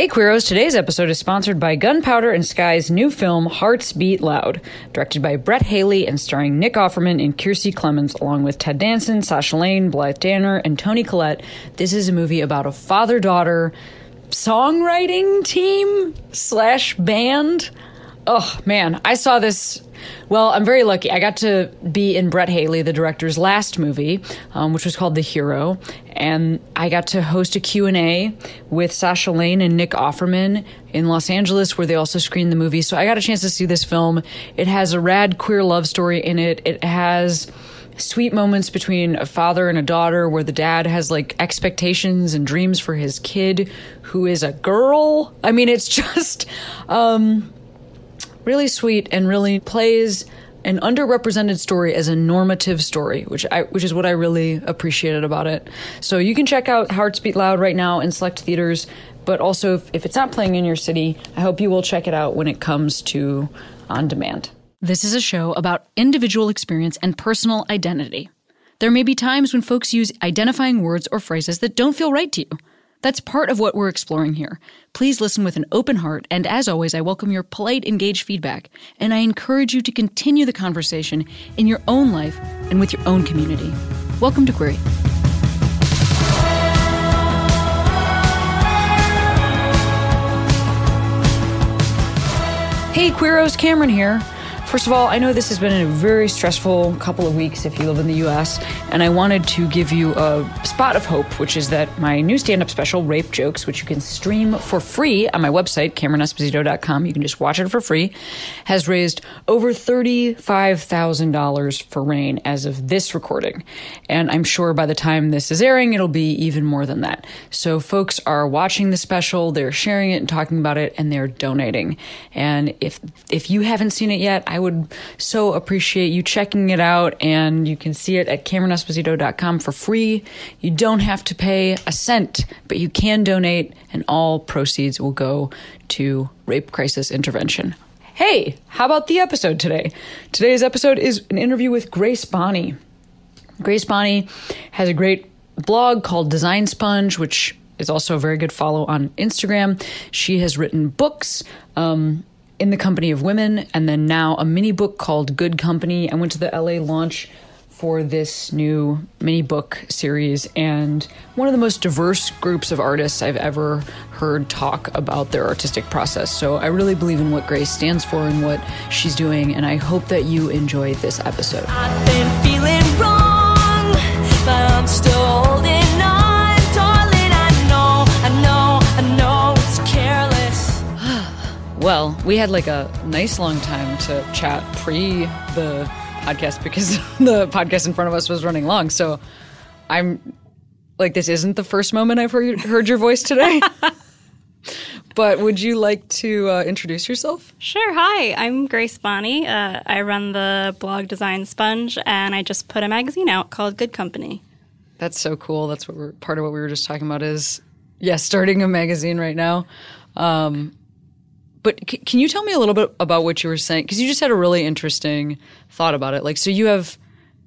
Hey Queeros, today's episode is sponsored by Gunpowder and Sky's new film Hearts Beat Loud, directed by Brett Haley and starring Nick Offerman and Kiersey Clemons, along with Ted Danson, Sasha Lane, Blythe Danner, and Toni Collette. This is a movie about a father-daughter songwriting team slash band. Oh man, I saw this well, I'm very lucky. I got to be in Brett Haley, the director's last movie, um, which was called The Hero, and I got to host a Q&A with Sasha Lane and Nick Offerman in Los Angeles where they also screened the movie. So I got a chance to see this film. It has a rad queer love story in it. It has sweet moments between a father and a daughter where the dad has like expectations and dreams for his kid who is a girl. I mean, it's just um really sweet and really plays an underrepresented story as a normative story, which I which is what I really appreciated about it. So you can check out Hearts Beat Loud right now in select theaters, but also if, if it's not playing in your city, I hope you will check it out when it comes to on demand. This is a show about individual experience and personal identity. There may be times when folks use identifying words or phrases that don't feel right to you. That's part of what we're exploring here. Please listen with an open heart, and as always, I welcome your polite, engaged feedback, and I encourage you to continue the conversation in your own life and with your own community. Welcome to Queery. Hey, Queeros, Cameron here. First of all, I know this has been a very stressful couple of weeks if you live in the US, and I wanted to give you a spot of hope, which is that my new stand up special, Rape Jokes, which you can stream for free on my website, CameronEsposito.com, you can just watch it for free, has raised over $35,000 for RAINN as of this recording. And I'm sure by the time this is airing, it'll be even more than that. So folks are watching the special, they're sharing it and talking about it, and they're donating. And if if you haven't seen it yet, I would so appreciate you checking it out, and you can see it at CameronEsposito.com for free. You don't have to pay a cent, but you can donate, and all proceeds will go to rape crisis intervention. Hey, how about the episode today? Today's episode is an interview with Grace Bonney. Grace Bonney has a great blog called Design Sponge, which is also a very good follow on Instagram. She has written books. Um, in the Company of Women, and then now a mini book called Good Company. I went to the LA launch for this new mini book series, and one of the most diverse groups of artists I've ever heard talk about their artistic process. So I really believe in what Grace stands for and what she's doing, and I hope that you enjoy this episode. Well, we had like a nice long time to chat pre the podcast because the podcast in front of us was running long. So I'm like, this isn't the first moment I've heard, heard your voice today. but would you like to uh, introduce yourself? Sure. Hi, I'm Grace Bonney. Uh, I run the blog Design Sponge, and I just put a magazine out called Good Company. That's so cool. That's what we're part of what we were just talking about is yeah, starting a magazine right now. Um, but c- can you tell me a little bit about what you were saying? Because you just had a really interesting thought about it. Like, so you have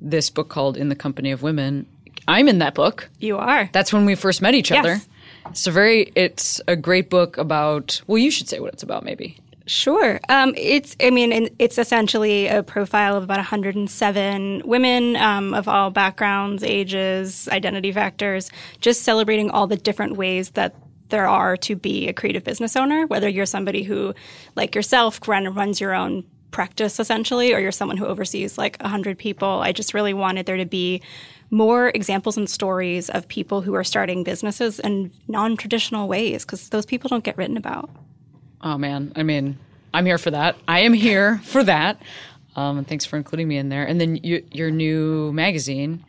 this book called In the Company of Women. I'm in that book. You are. That's when we first met each Yes. other. It's a very, it's a great book about. Well, you should say what it's about, maybe. Sure. Um, it's, I mean, it's essentially a profile of about 107 women um, of all backgrounds, ages, identity factors, just celebrating all the different ways that there are to be a creative business owner, whether you're somebody who, like yourself, run, runs your own practice essentially, or you're someone who oversees like 100 people. I just really wanted there to be more examples and stories of people who are starting businesses in non traditional ways because those people don't get written about. Oh man, I mean, I'm here for that. I am here for that. Um, and thanks for including me in there. And then you, your new magazine.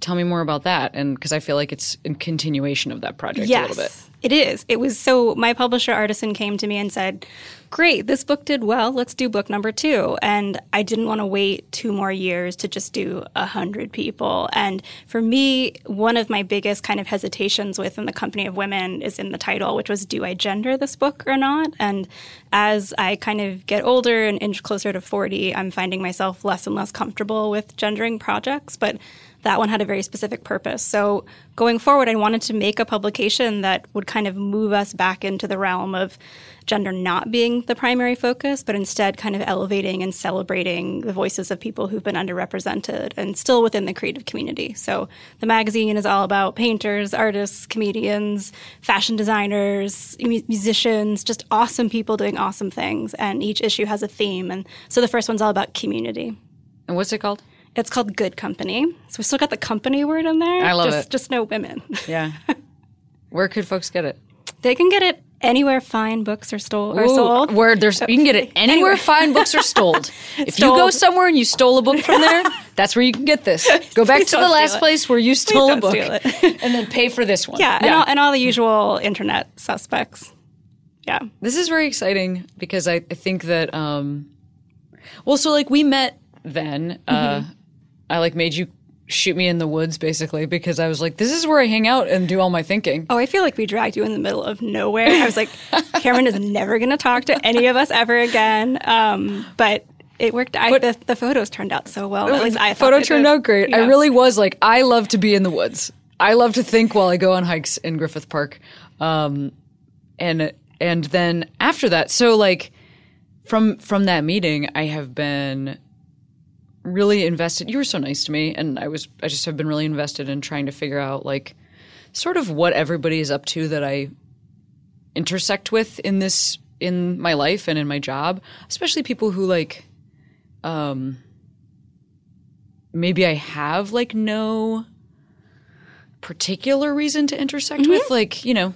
Tell me more about that, and because I feel like it's in continuation of that project a little bit. It is. It was so my publisher Artisan came to me and said, "Great, this book did well. Let's do book number 2." And I didn't want to wait two more years to just do a 100 people. And for me, one of my biggest kind of hesitations within the company of women is in the title, which was do I gender this book or not? And as I kind of get older and inch closer to 40, I'm finding myself less and less comfortable with gendering projects, but that one had a very specific purpose. So going forward, I wanted to make a publication that would kind of move us back into the realm of gender not being the primary focus, but instead kind of elevating and celebrating the voices of people who've been underrepresented and still within the creative community. So the magazine is all about painters, artists, comedians, fashion designers, musicians, just awesome people doing awesome things. And each issue has a theme. And so the first one's all about community. And what's it called? It's called Good Company. So we still got the company word in there. I love just, it. Just no women. Yeah. Where could folks get it? They can get it anywhere fine books are, stole, are sold. Where there's you can get it anywhere Anywhere. fine books are stoled. If you go somewhere and you stole a book from there, that's where you can get this. Go back Please to the last it. place where you stole a book and then pay for this one. Yeah, And, all, and all the usual internet suspects. Yeah. This is very exciting because I, I think that um well so like we met then uh Mm-hmm. I like made you shoot me in the woods basically because I was like this is where I hang out and do all my thinking. Oh, I feel like we dragged you in the middle of nowhere. I was like, Cameron is never going to talk to any of us ever again. Um, but it worked. I, the, the photos turned out so well. At least I thought Photo turned did. out great. I really was like I love to be in the woods. I love to think while I go on hikes in Griffith Park. Um and and then after that so like from from that meeting I have been really invested. You were so nice to me, and I was. I just have been really invested in trying to figure out like sort of what everybody is up to that I intersect with in this in my life and in my job, especially people who like um maybe I have like no particular reason to intersect with like, you know,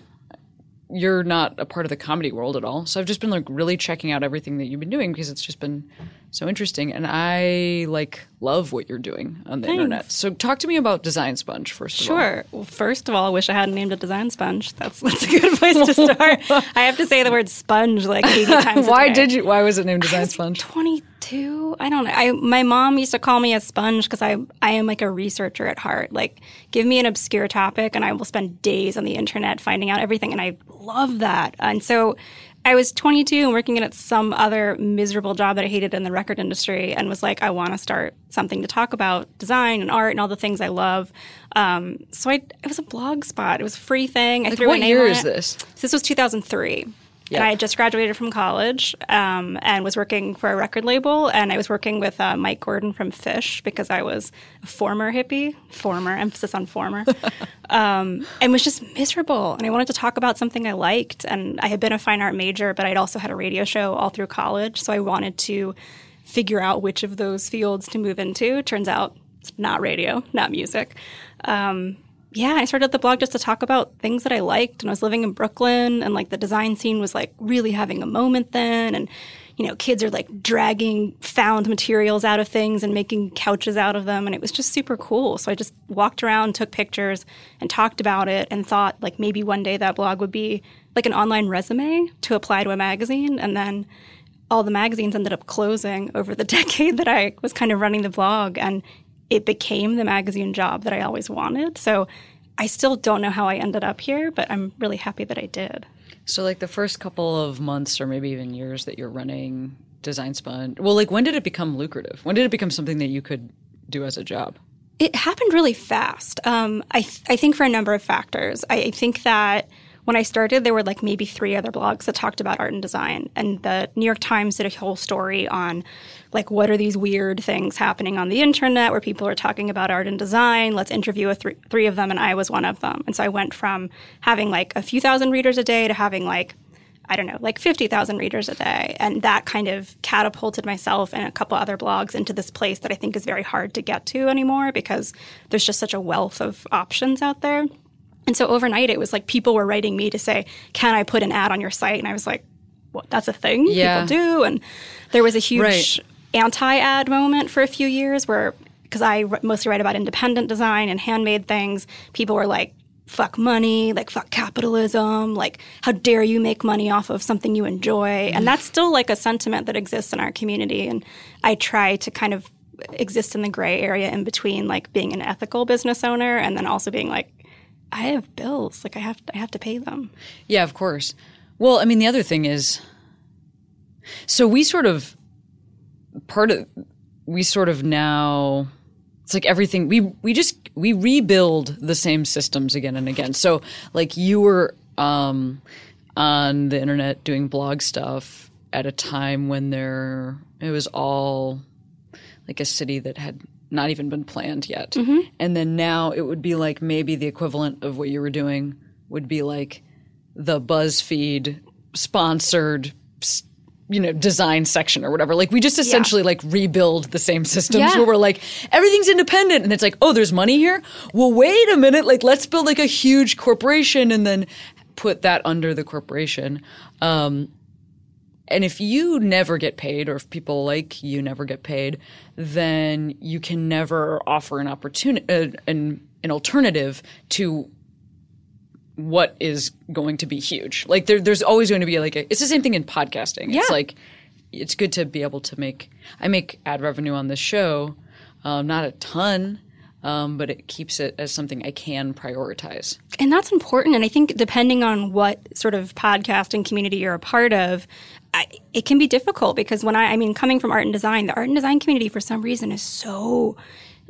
you're not a part of the comedy world at all. So I've just been like really checking out everything that you've been doing because it's just been so interesting and I like love what you're doing on the internet. So talk to me about Design Sponge first of all. Sure. Well, first of all, I wish I hadn't named it design sponge. That's that's a good place to start. I have to say the word sponge like 80 times. a Why did you why was it named Design Sponge? 22 i don't know I, my mom used to call me a sponge because I, I am like a researcher at heart like give me an obscure topic and i will spend days on the internet finding out everything and i love that and so i was 22 and working at some other miserable job that i hated in the record industry and was like i want to start something to talk about design and art and all the things i love um, so I, it was a blog spot it was a free thing i threw what my name year on is it. this? This was 2003. Yeah. And I had just graduated from college um, and was working for a record label. And I was working with uh, Mike Gordon from Phish because I was a former hippie, former, emphasis on former, um, and was just miserable. And I wanted to talk about something I liked. And I had been a fine art major, but I'd also had a radio show all through college. So I wanted to figure out which of those fields to move into. Turns out it's not radio, not music. Um, yeah, I started the blog just to talk about things that I liked. And I was living in Brooklyn, and like the design scene was like really having a moment then. And, you know, kids are like dragging found materials out of things and making couches out of them. And it was just super cool. So I just walked around, took pictures, and talked about it, and thought like maybe one day that blog would be like an online resume to apply to a magazine. And then all the magazines ended up closing over the decade that I was kind of running the blog. And it became the magazine job that I always wanted. So I still don't know how I ended up here, but I'm really happy that I did. So like the first couple of months or maybe even years that you're running Design Sponge. Well, like when did it become lucrative? When did it become something that you could do as a job? It happened really fast. Um, I, th- I think for a number of factors. I, I think that when I started, there were like maybe three other blogs that talked about art and design. And the New York Times did a whole story on like what are these weird things happening on the internet where people are talking about art and design. Let's interview three, three of them, and I was one of them. And so I went from having like a few thousand readers a day to having like I don't know, like 50,000 readers a day. And that kind of catapulted myself and a couple other blogs into this place that I think is very hard to get to anymore because there's just such a wealth of options out there. And so overnight, it was like people were writing me to say, Can I put an ad on your site? And I was like, What? That's a thing Yeah. people do. And there was a huge Right. anti ad moment for a few years where, because I mostly write about independent design and handmade things, people were like, fuck money, like fuck capitalism, like how dare you make money off of something you enjoy. And that's still like a sentiment that exists in our community. And I try to kind of exist in the gray area in between like being an ethical business owner and then also being like, I have bills, like I have I have to pay them. Yeah, of course. Well, I mean, the other thing is, so we sort of part of we sort of now it's like everything we we just we rebuild the same systems again and again. So like you were um, on the internet doing blog stuff at a time when there it was all like a city that had not even been planned yet. And then now it would be like maybe the equivalent of what you were doing would be like the BuzzFeed sponsored you know design section or whatever. Like we just essentially like rebuild the same systems Yeah. where we're like everything's independent. And it's like oh there's money here? Well wait a minute. Like let's build like a huge corporation and then put that under the corporation. Um, and if you never get paid or if people like you never get paid then you can never offer an opportunity uh, an, an alternative to what is going to be huge. Like there, there's always going to be like a, it's the same thing in podcasting. Yeah. It's like it's good to be able to make. I make ad revenue on this show, um, not a ton, um, but it keeps it as something I can prioritize. And that's important. And I think depending on what sort of podcasting community you're a part of, I, it can be difficult because when I, I mean, coming from art and design, the art and design community for some reason is so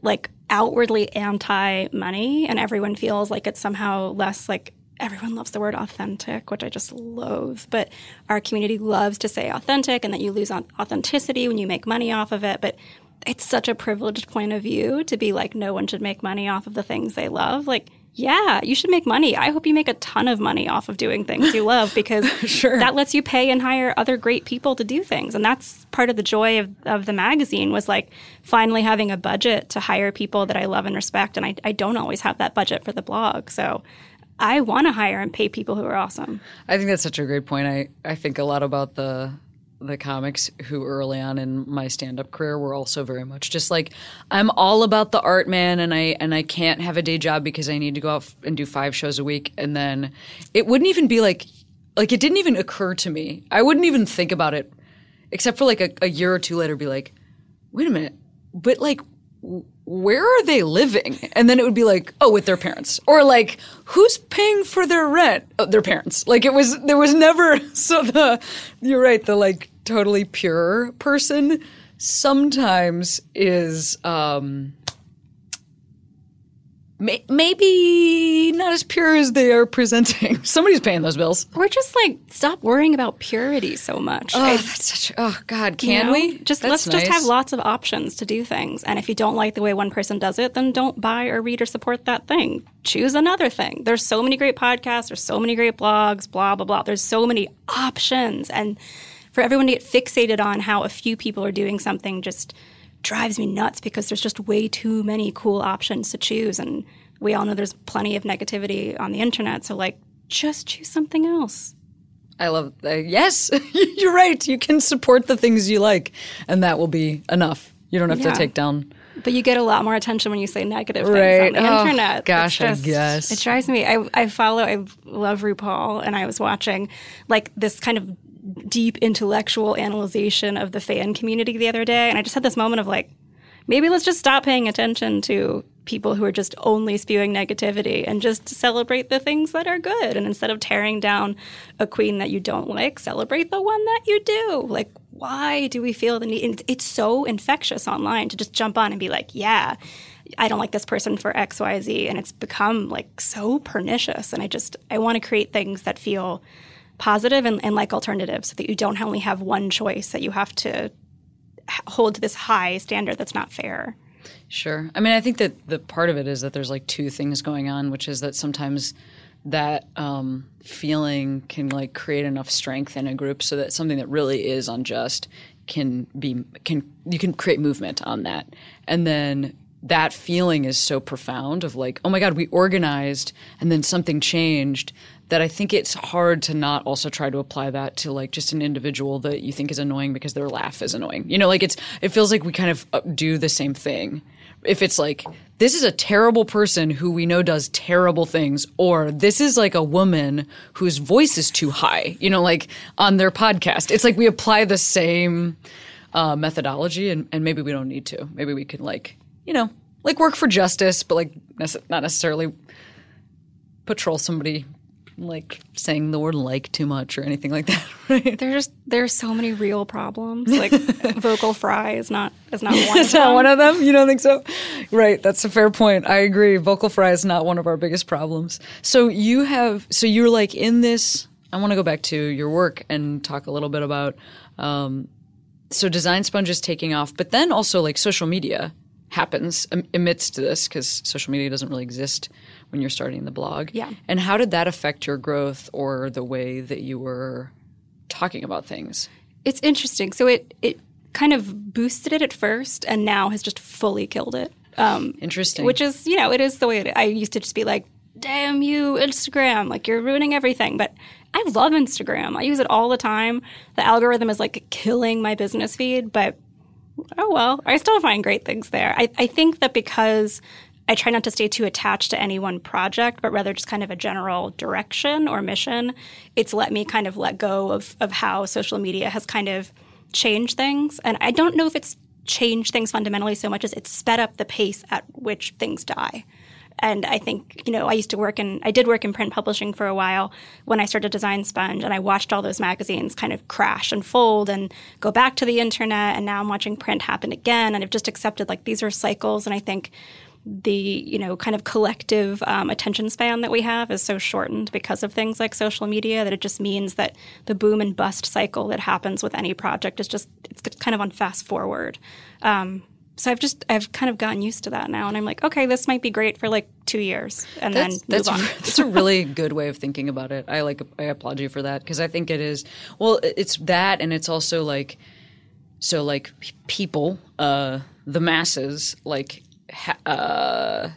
like outwardly anti money and everyone feels like it's somehow less like everyone loves the word authentic, which I just loathe. But our community loves to say authentic and that you lose authenticity when you make money off of it. But it's such a privileged point of view to be like, no one should make money off of the things they love. Like, yeah, you should make money. I hope you make a ton of money off of doing things you love because that lets you pay and hire other great people to do things. And that's part of the joy of, of the magazine was like finally having a budget to hire people that I love and respect. And I, I don't always have that budget for the blog. So I want to hire and pay people who are awesome. I think that's such a great point. I, I think a lot about the the comics who early on in my stand up career were also very much just like I'm all about the art man and I and I can't have a day job because I need to go out f- and do five shows a week and then it wouldn't even be like like it didn't even occur to me. I wouldn't even think about it except for like a, a year or two later be like wait a minute but like where are they living? And then it would be like oh with their parents. Or like who's paying for their rent? Oh, their parents. Like it was there was never so the you're right the like totally pure person sometimes is um may- maybe not as pure as they are presenting somebody's paying those bills We're just like stop worrying about purity so much. oh that's such oh god you can know? we Just That's let's just have lots of options to do things. And if you don't like the way one person does it, then don't buy or read or support that thing. Choose another thing. There's so many great podcasts, there's so many great blogs, blah blah blah. There's so many options and for everyone to get fixated on how a few people are doing something just drives me nuts because there's just way too many cool options to choose and we all know there's plenty of negativity on the internet, so like just choose something else. I love uh, yes, you're right. You can support the things you like, and that will be enough. You don't have Yeah. to take down. But you get a lot more attention when you say negative things Right. on the Oh, internet. Gosh, I guess. It drives me. I, I follow, I love RuPaul, and I was watching like this kind of deep intellectual analyzation of the fan community the other day. And I just had this moment of like, maybe let's just stop paying attention to people who are just only spewing negativity and just celebrate the things that are good. And instead of tearing down a queen that you don't like, celebrate the one that you do. Like, why do we feel the need? It's so infectious online to just jump on and be like, yeah, I don't like this person for X, Y, Z. And it's become like so pernicious. And I just, I want to create things that feel positive and, and like alternatives so that you don't only have one choice that you have to hold to this high standard that's not fair. Sure. I mean, I think that the part of it is that there's like two things going on, which is that sometimes that um, feeling can like create enough strength in a group so that something that really is unjust can be can you can create movement on that, and then that feeling is so profound of like, oh my god, we organized and then something changed that I think it's hard to not also try to apply that to like just an individual that you think is annoying because their laugh is annoying. You know, like it's it feels like we kind of uh, do the same thing. If it's like this is a terrible person who we know does terrible things or this is like a woman whose voice is too high, you know, like on their podcast. It's like we apply the same uh, methodology and, and maybe we don't need to. Maybe we can like, you know, like work for justice, but like nece- not necessarily patrol somebody like saying the word like too much or anything like that, right? There's just there's so many real problems. Like vocal fry is not is not one. Of not them. one of them? You don't think so? Right. That's a fair point. I agree. Vocal fry is not one of our biggest problems. So you have, so you're like in this, I want to go back to your work and talk a little bit about, um, so Design Sponge is taking off, but then also like social media happens amidst this because social media doesn't really exist when you're starting the blog. Yeah. And how did that affect your growth or the way that you were talking about things? It's interesting. So it it kind of boosted it at first, and now has just fully killed it. Um, Interesting. which is you know it is the way it, I used to just be like, damn you Instagram, like you're ruining everything. But I love Instagram. I use it all the time. The algorithm is like killing my business feed, but oh well, I still find great things there. I, I think that because I try not to stay too attached to any one project, but rather just kind of a general direction or mission, it's let me kind of let go of, of how social media has kind of changed things. And I don't know if it's changed things fundamentally so much as it's sped up the pace at which things die. And I think, you know, I used to work in, I did work in print publishing for a while when I started Design Sponge, and I watched all those magazines kind of crash and fold and go back to the internet. And now I'm watching print happen again. And I've just accepted like these are cycles. And I think the, you know, kind of collective um, attention span that we have is so shortened because of things like social media that it just means that the boom and bust cycle that happens with any project is just, it's kind of on fast forward. Um, so I've just I've kind of gotten used to that now, and I'm like, okay, this might be great for like two years, and that's, then move that's, on. that's a really good way of thinking about it. I like I applaud you for that because I think it is well it's that and it's also like so like people uh the masses like ha- uh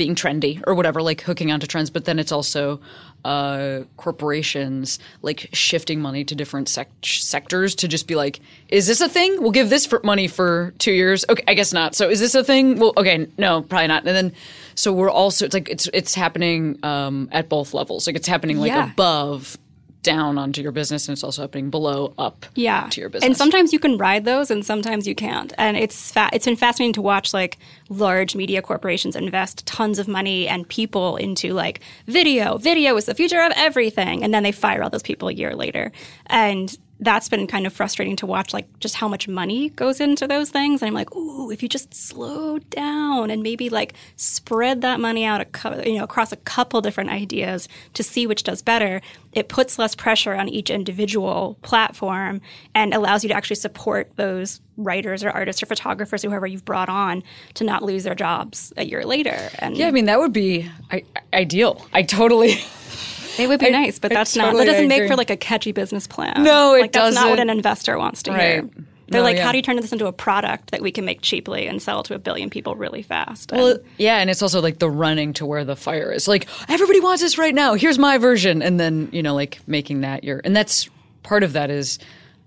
being trendy or whatever like hooking onto trends but then it's also uh corporations like shifting money to different sec- sectors to just be like is this a thing? We'll give this for money for 2 years. Okay I guess not. So is this a thing? Well okay no probably not. And then so we're also it's like it's it's happening um at both levels. Like it's happening like Yeah. above down onto your business and it's also happening below up yeah. to your business. and sometimes you can ride those and sometimes you can't. And it's fa- it's been fascinating to watch like large media corporations invest tons of money and people into like video. Video is the future of everything. And then they fire all those people a year later. And that's been kind of frustrating to watch like just how much money goes into those things. And i'm like ooh if you just slow down and maybe like spread that money out you know across a couple different ideas to see which does better it puts less pressure on each individual platform and allows you to actually support those writers or artists or photographers or whoever you've brought on to not lose their jobs a year later. And yeah I mean that would be I, ideal. I totally it would be I- nice but I that's not that doesn't make for like a catchy business plan. No, it like that's not what an investor wants to hear. They're No, like yeah. how do you turn this into a product that we can make cheaply and sell to a billion people really fast? Well, And- yeah, and it's also like the running to where the fire is. Like everybody wants this right now. Here's my version, and then you know, like making that your, and that's part of that is,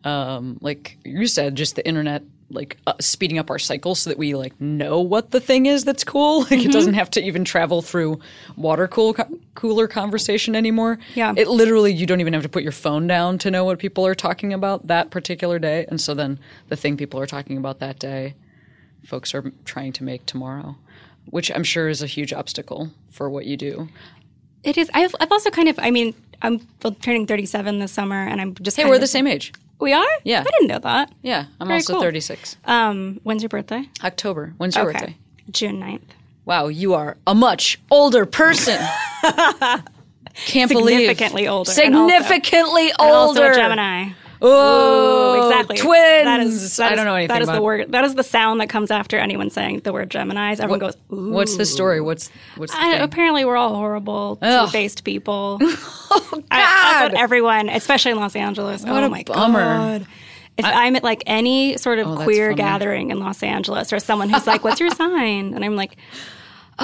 um, like you said, just the internet like uh, speeding up our cycle so that we like know what the thing is that's cool. Like Mm-hmm. it doesn't have to even travel through water cool co- cooler conversation anymore. Yeah. it literally you don't even have to put your phone down to know what people are talking about that particular day, and so then the thing people are talking about that day folks are trying to make tomorrow, which I'm sure is a huge obstacle for what you do. it is I've, I've also kind of i mean i'm turning 37 this summer and i'm just Hey, we're of- the same age. We are Yeah. i didn't know that Yeah, I'm Very also cool. 36. um when's your birthday October. When's your birthday? june 9th Wow, you are a much older person. Can't believe Significantly older, and also- Significantly And also older. a Gemini. Oh, exactly. Twins. That is, that I don't know anything That is about the word. That is the sound that comes after anyone saying the word Gemini's. Everyone goes, "Ooh." What's the story? What's what's the I, apparently, we're all horrible, two-faced people. oh, I, that's God. what everyone, especially in Los Angeles. What oh a my bummer. god! If I, am at like any sort of Oh, queer gathering in Los Angeles, or someone who's like, "What's your sign?" and I'm like, "Uh,"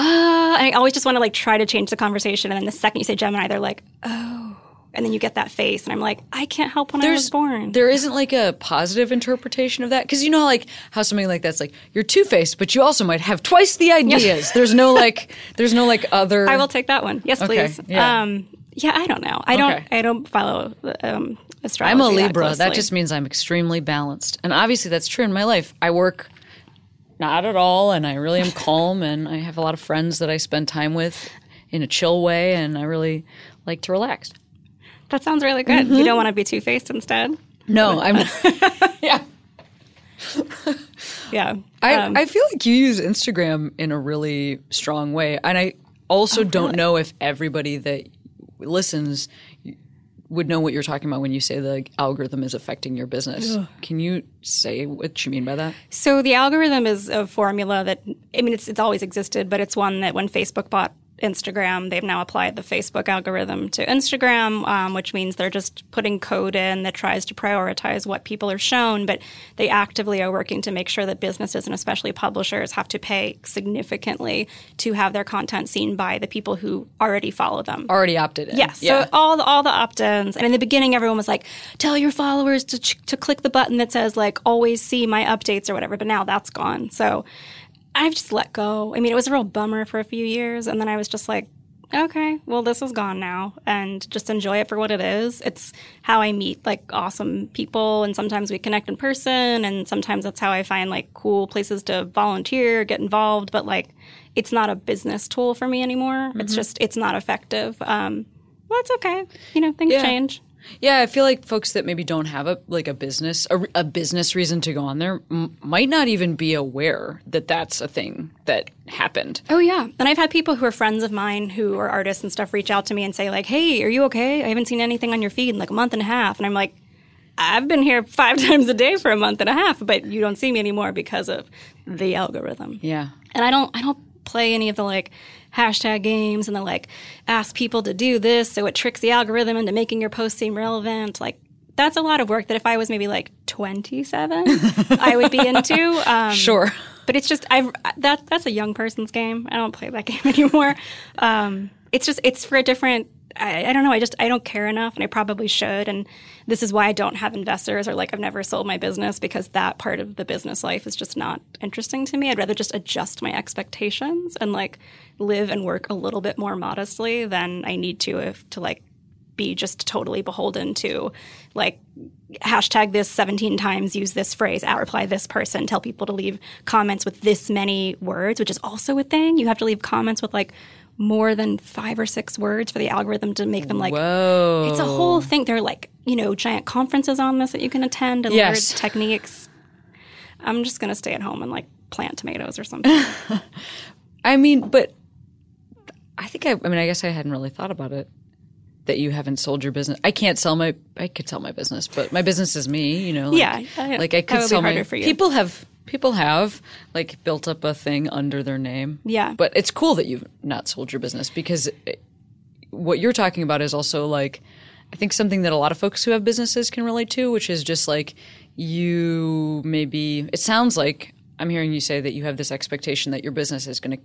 and I always just want to like try to change the conversation, and then the second you say Gemini, they're like, "Oh," and then you get that face, and I'm like, "I can't help when I was born." There isn't like a positive interpretation of that because you know, like how something like that's like you're two faced, but you also might have twice the ideas. there's no like, there's no like other. I will take that one. Yes, Okay, please. yeah. Um, yeah, I don't know. I don't. Okay. I don't follow um, astrology. I'm a Libra. That, closely. just means I'm extremely balanced, and obviously that's true in my life. I work not at all, and I really am calm, and I have a lot of friends that I spend time with in a chill way, and I really like to relax. That sounds really good. You don't want to be two faced instead. No, I'm. yeah. Yeah. I, Um, I feel like you use Instagram in a really strong way. And I also don't know if everybody that listens would know what you're talking about when you say the algorithm is affecting your business. Can you say what you mean by that? So the algorithm is a formula that I mean it's it's always existed, but it's one that when Facebook bought Instagram, they've now applied the Facebook algorithm to Instagram, um, which means they're just putting code in that tries to prioritize what people are shown, but they actively are working to make sure that businesses and especially publishers have to pay significantly to have their content seen by the people who already follow them. Already opted in. Yes. Yeah. So all the, all the opt-ins, and in the beginning, everyone was like, "Tell your followers to ch- to click the button that says like always see my updates or whatever." But now that's gone. So I've just let go. I mean, it was a real bummer for a few years, and then I was just like, "Okay, well, this is gone now," and just enjoy it for what it is. It's how I meet like awesome people, and sometimes we connect in person, and sometimes that's how I find like cool places to volunteer, get involved. But like, it's not a business tool for me anymore. It's just it's not effective. Um, well, it's okay. You know, things Yeah. change. Yeah, I feel like folks that maybe don't have a like a business a, a business reason to go on there m- might not even be aware that that's a thing that happened. Oh yeah, and I've had people who are friends of mine who are artists and stuff reach out to me and say like, "Hey, are you okay? I haven't seen anything on your feed in like a month and a half." And I'm like, "I've been here five times a day for a month and a half, but you don't see me anymore because of the algorithm." Yeah. And I don't I don't play any of the like hashtag games and the like ask people to do this so it tricks the algorithm into making your post seem relevant. Like that's a lot of work that if I was maybe like 27, I would be into. Um, Sure. but it's just I've that that's a young person's game. I don't play that game anymore. Um, it's just it's for a different. I, I don't know. I just I don't care enough, and I probably should. And this is why I don't have investors or like I've never sold my business because that part of the business life is just not interesting to me. I'd rather just adjust my expectations and like live and work a little bit more modestly than I need to if to like be just totally beholden to like hashtag this 17 times use this phrase at reply this person tell people to leave comments with this many words which is also a thing you have to leave comments with like more than five or six words for the algorithm to make them like Whoa. it's a whole thing there are like you know giant conferences on this that you can attend and Yes. learn techniques i'm just going to stay at home and like plant tomatoes or something I mean, but I think I, I mean, I guess I hadn't really thought about it that you haven't sold your business. I can't sell my, I could sell my business, but my business is me, you know. Like, Yeah, I- like I could sell my. for you. People have people have like built up a thing under their name. Yeah. but it's cool that you've not sold your business because it, what you're talking about is also like I think something that a lot of folks who have businesses can relate to, which is just like you maybe it sounds like I'm hearing you say that you have this expectation that your business is going to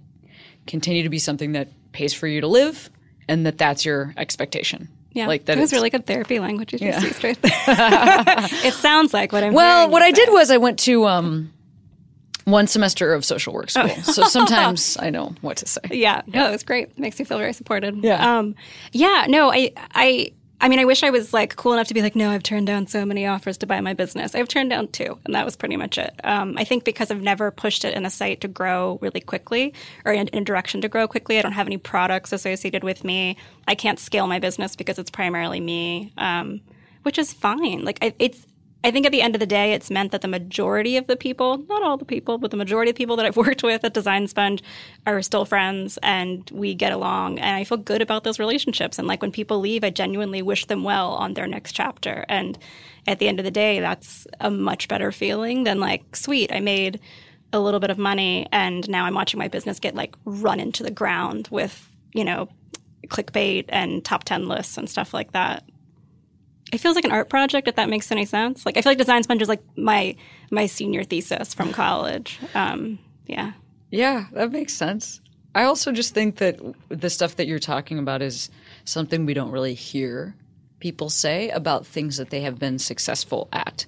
continue to be something that pays for you to live and that that's your expectation. yeah Like that that was really good therapy language you just used right it sounds like what i'm Well, what I did was I went to um one semester of social work school. So sometimes I know what to say. Yeah, no, it was great. It makes me feel very supported. Yeah. um, yeah. No, I, I, I mean, I wish I was like cool enough to be like, no, I've turned down so many offers to buy my business. I've turned down two, and that was pretty much it. Um, I think because I've never pushed it in a site to grow really quickly or in, in a direction to grow quickly. I don't have any products associated with me. I can't scale my business because it's primarily me, um, which is fine. Like I, it's. I think at the end of the day, it's meant that the majority of the people, not all the people, but the majority of people that I've worked with at Design Sponge are still friends and we get along. And I feel good about those relationships. And like when people leave, I genuinely wish them well on their next chapter. And at the end of the day, that's a much better feeling than like, sweet, I made a little bit of money and now I'm watching my business get like run into the ground with, you know, clickbait and top 10 lists and stuff like that it feels like an art project if that makes any sense like i feel like design sponge is like my my senior thesis from college um yeah Yeah, that makes sense. I also just think that the stuff that you're talking about is something we don't really hear people say about things that they have been successful at.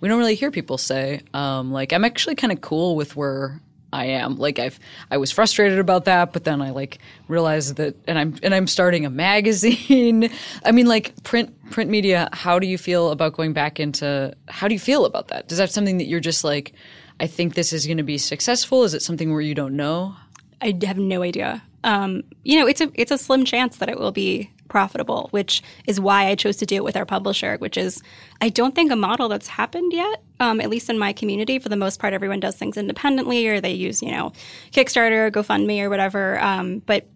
We don't really hear people say, um, like, I'm actually kind of cool with where I am. Like, I've I was frustrated about that, but then I like realized that, and I'm and I'm starting a magazine. I mean, like print print media. How do you feel about going back into? How do you feel about that? Is that something that you're just like? I think this is going to be successful. Is it something where you don't know? i have no idea um you know it's a it's a slim chance that it will be profitable, which is why I chose to do it with our publisher, which is, I don't think a model that's happened yet, um, at least in my community. For the most part, everyone does things independently or they use, you know, Kickstarter, GoFundMe, or whatever. Um, but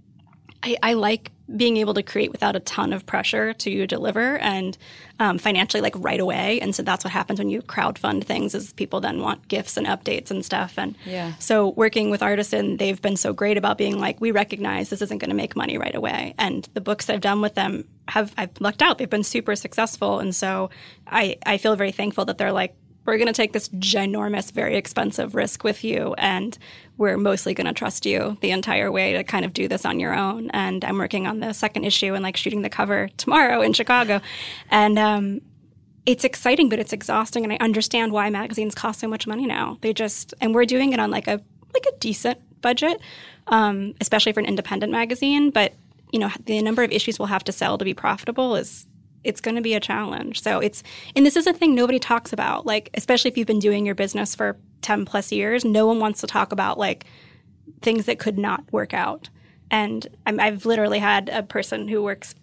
I, I, like being able to create without a ton of pressure to deliver and um, financially like right away. And so that's what happens when you crowd fund things is people then want gifts and updates and stuff. And yeah. so working with artisan they've been so great about being like we recognize this isn't going to make money right away. And the books i've done with them have i've lucked out. They've been super successful. And so i i feel very thankful that they're like we're going to take this ginormous, very expensive risk with you, and we're mostly going to trust you the entire way to kind of do this on your own. And I'm working on the second issue and like shooting the cover tomorrow in Chicago, and um, it's exciting, but it's exhausting. And I understand why magazines cost so much money now. They just and we're doing it on like a like a decent budget, um, especially for an independent magazine, but you know the number of issues we'll have to sell to be profitable is it's going to be a challenge. So it's, and this is a thing nobody talks about, like, especially if you've been doing your business for 10 plus years, no one wants to talk about like things that could not work out. And i have literally had a person who works,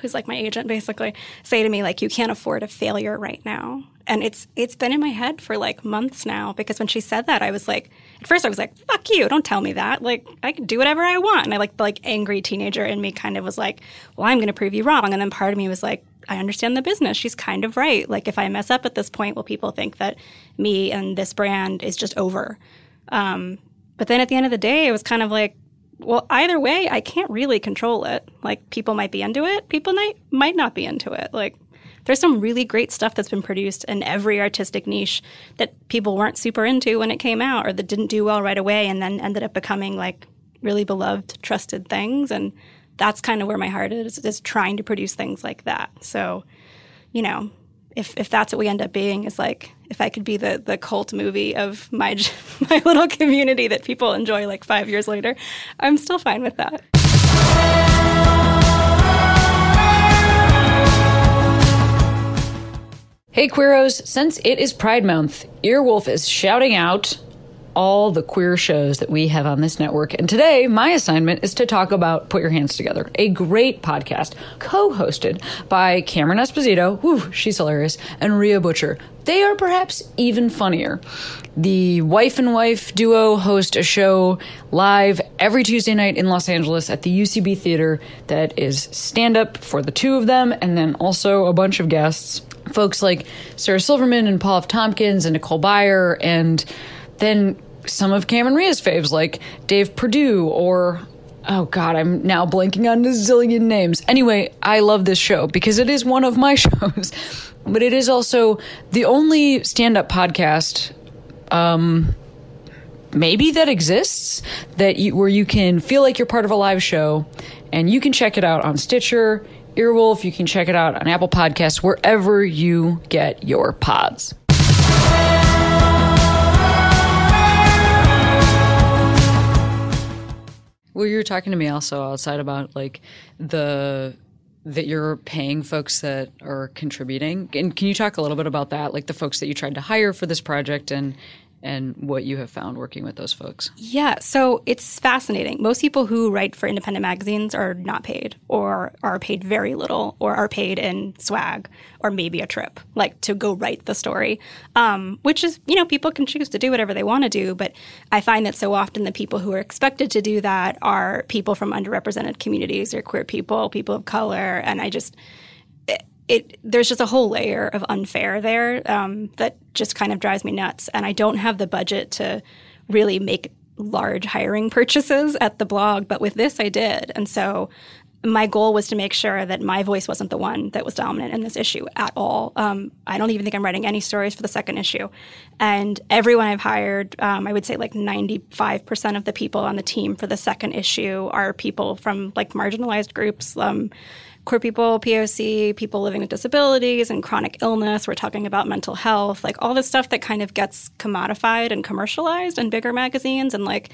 who's like my agent basically, say to me, like, you can't afford a failure right now. And it's, it's been in my head for like months now because when she said that, I was like, at first I was like, fuck you, don't tell me that. Like, I can do whatever I want. And I like the like angry teenager in me kind of was like, well, I'm going to prove you wrong. And then part of me was like, I understand the business. She's kind of right. Like, if I mess up at this point, will people think that me and this brand is just over? Um, but then at the end of the day, it was kind of like, well, either way, I can't really control it. Like, people might be into it, people might might not be into it. Like, there's some really great stuff that's been produced in every artistic niche that people weren't super into when it came out or that didn't do well right away and then ended up becoming like really beloved, trusted things. And that's kind of where my heart is, is trying to produce things like that. So, you know, if, if that's what we end up being is like if I could be the the cult movie of my my little community that people enjoy like five years later, I'm still fine with that. Hey, Queeros, since it is Pride Month, Earwolf is shouting out all the queer shows that we have on this network. And today, my assignment is to talk about Put Your Hands Together, a great podcast co hosted by Cameron Esposito, whew, she's hilarious, and Rhea Butcher. They are perhaps even funnier. The wife and wife duo host a show live every Tuesday night in Los Angeles at the UCB Theater that is stand up for the two of them and then also a bunch of guests folks like Sarah Silverman and Paul F. Tompkins and Nicole Byer, and then some of Cameron Rhea's faves like Dave Perdue or oh god, I'm now blanking on a zillion names. Anyway, I love this show because it is one of my shows, but it is also the only stand-up podcast um maybe that exists that you, where you can feel like you're part of a live show and you can check it out on Stitcher Earwolf. You can check it out on Apple Podcasts, wherever you get your pods. Well, you were talking to me also outside about like the that you're paying folks that are contributing. And can you talk a little bit about that, like the folks that you tried to hire for this project and and what you have found working with those folks. Yeah, so it's fascinating. Most people who write for independent magazines are not paid or are paid very little or are paid in swag or maybe a trip, like to go write the story, um, which is, you know, people can choose to do whatever they want to do. But I find that so often the people who are expected to do that are people from underrepresented communities or queer people, people of color. And I just, it there's just a whole layer of unfair there um, that just kind of drives me nuts. And I don't have the budget to really make large hiring purchases at the blog, but with this I did. And so my goal was to make sure that my voice wasn't the one that was dominant in this issue at all. Um, I don't even think I'm writing any stories for the second issue. And everyone I've hired, um, I would say like 95% of the people on the team for the second issue are people from like marginalized groups. Um, queer people, POC, people living with disabilities and chronic illness. We're talking about mental health, like all this stuff that kind of gets commodified and commercialized in bigger magazines. And like,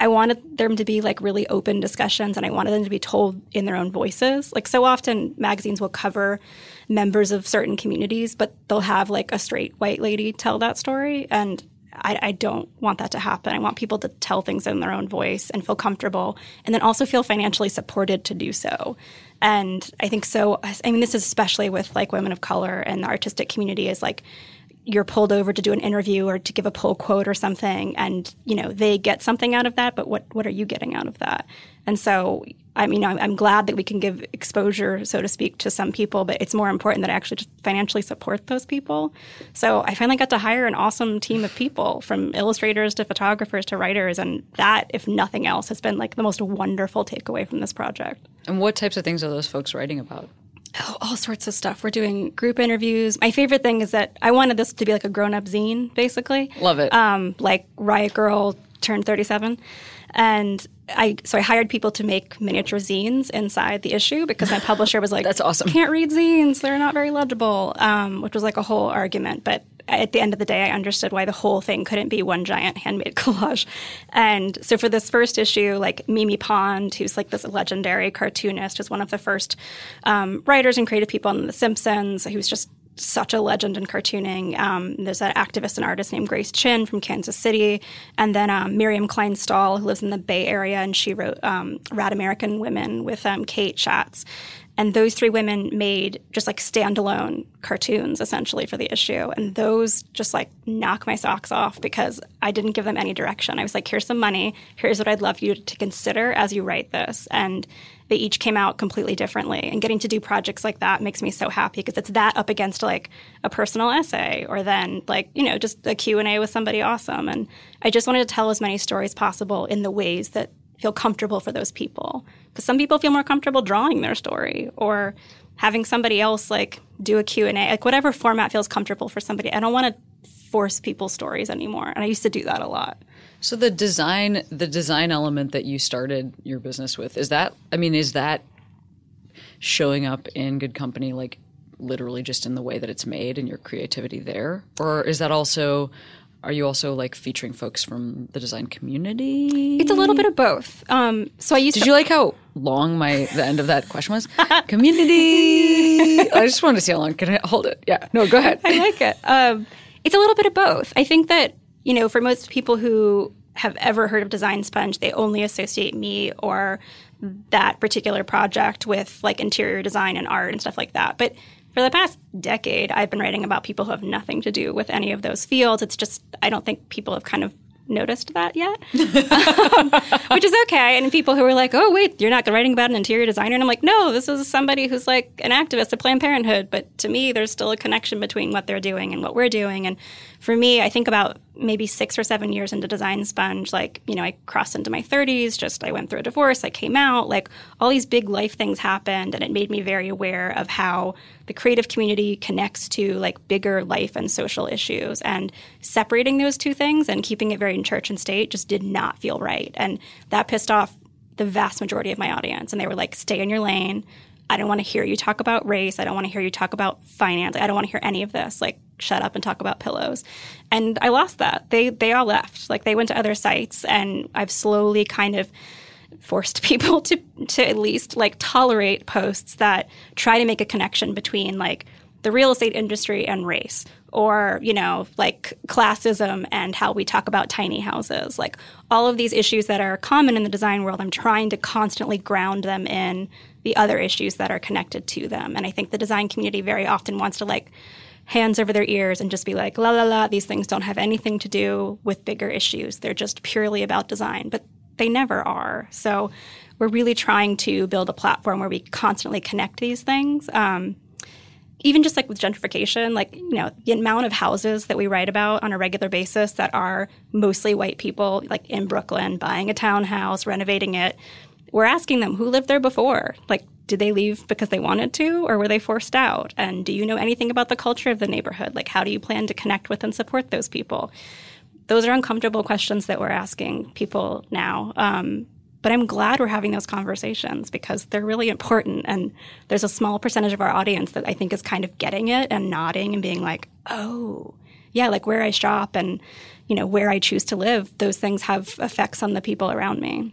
I wanted them to be like really open discussions and I wanted them to be told in their own voices. Like, so often magazines will cover members of certain communities, but they'll have like a straight white lady tell that story. And I, I, don't want that to happen. I want people to tell things in their own voice and feel comfortable, and then also feel financially supported to do so. And I think so. I mean, this is especially with like women of color and the artistic community is like you're pulled over to do an interview or to give a pull quote or something, and you know they get something out of that, but what what are you getting out of that? And so I mean, I'm glad that we can give exposure, so to speak, to some people, but it's more important that I actually just financially support those people. So I finally got to hire an awesome team of people from illustrators to photographers to writers. And that, if nothing else, has been like the most wonderful takeaway from this project. And what types of things are those folks writing about? Oh, all sorts of stuff. We're doing group interviews. My favorite thing is that I wanted this to be like a grown up zine, basically. Love it. Um, like Riot Grrrl turned 37. And I so I hired people to make miniature zines inside the issue because my publisher was like, "That's awesome. Can't read zines; they're not very legible," um, which was like a whole argument. But at the end of the day, I understood why the whole thing couldn't be one giant handmade collage. And so for this first issue, like Mimi Pond, who's like this legendary cartoonist, is one of the first um, writers and creative people on The Simpsons. He was just such a legend in cartooning. Um, there's an activist and artist named Grace Chin from Kansas City, and then um, Miriam Klein-Stahl, who lives in the Bay Area, and she wrote um, Rad American Women with um, Kate Schatz. And those three women made just like standalone cartoons essentially for the issue. And those just like knock my socks off because I didn't give them any direction. I was like, here's some money. Here's what I'd love you to consider as you write this. And they each came out completely differently. And getting to do projects like that makes me so happy because it's that up against like a personal essay or then like, you know, just a Q&A with somebody awesome. And I just wanted to tell as many stories possible in the ways that feel comfortable for those people. Because some people feel more comfortable drawing their story or having somebody else like do a Q&A, like whatever format feels comfortable for somebody. I don't want to force people's stories anymore. And I used to do that a lot. So the design the design element that you started your business with, is that I mean, is that showing up in good company like literally just in the way that it's made and your creativity there? Or is that also are you also like featuring folks from the design community? It's a little bit of both. Um, so I used. Did to- you like how long my the end of that question was? community. I just wanted to see how long. Can I hold it? Yeah. No, go ahead. I like it. Um, it's a little bit of both. I think that you know, for most people who have ever heard of Design Sponge, they only associate me or that particular project with like interior design and art and stuff like that. But for the past decade, I've been writing about people who have nothing to do with any of those fields. It's just, I don't think people have kind of noticed that yet, which is okay. And people who are like, oh, wait, you're not writing about an interior designer. And I'm like, no, this is somebody who's like an activist at Planned Parenthood. But to me, there's still a connection between what they're doing and what we're doing. And for me, I think about maybe six or seven years into Design Sponge, like, you know, I crossed into my 30s, just I went through a divorce, I came out, like all these big life things happened. And it made me very aware of how the creative community connects to like bigger life and social issues. And separating those two things and keeping it very in church and state just did not feel right. And that pissed off the vast majority of my audience. And they were like, stay in your lane. I don't want to hear you talk about race. I don't want to hear you talk about finance. I don't want to hear any of this. Like, shut up and talk about pillows. And I lost that. They they all left. Like they went to other sites, and I've slowly kind of forced people to to at least like tolerate posts that try to make a connection between like the real estate industry and race or you know like classism and how we talk about tiny houses like all of these issues that are common in the design world i'm trying to constantly ground them in the other issues that are connected to them. And i think the design community very often wants to like hands over their ears and just be like la la la these things don't have anything to do with bigger issues. They're just purely about design. But they never are. So we're really trying to build a platform where we constantly connect these things. Um, even just like with gentrification, like, you know, the amount of houses that we write about on a regular basis that are mostly white people, like in Brooklyn, buying a townhouse, renovating it, we're asking them who lived there before. Like, did they leave because they wanted to, or were they forced out? And do you know anything about the culture of the neighborhood? Like, how do you plan to connect with and support those people? Those are uncomfortable questions that we're asking people now. Um, but I'm glad we're having those conversations because they're really important. And there's a small percentage of our audience that I think is kind of getting it and nodding and being like, oh, yeah, like where I shop and, you know, where I choose to live, those things have effects on the people around me.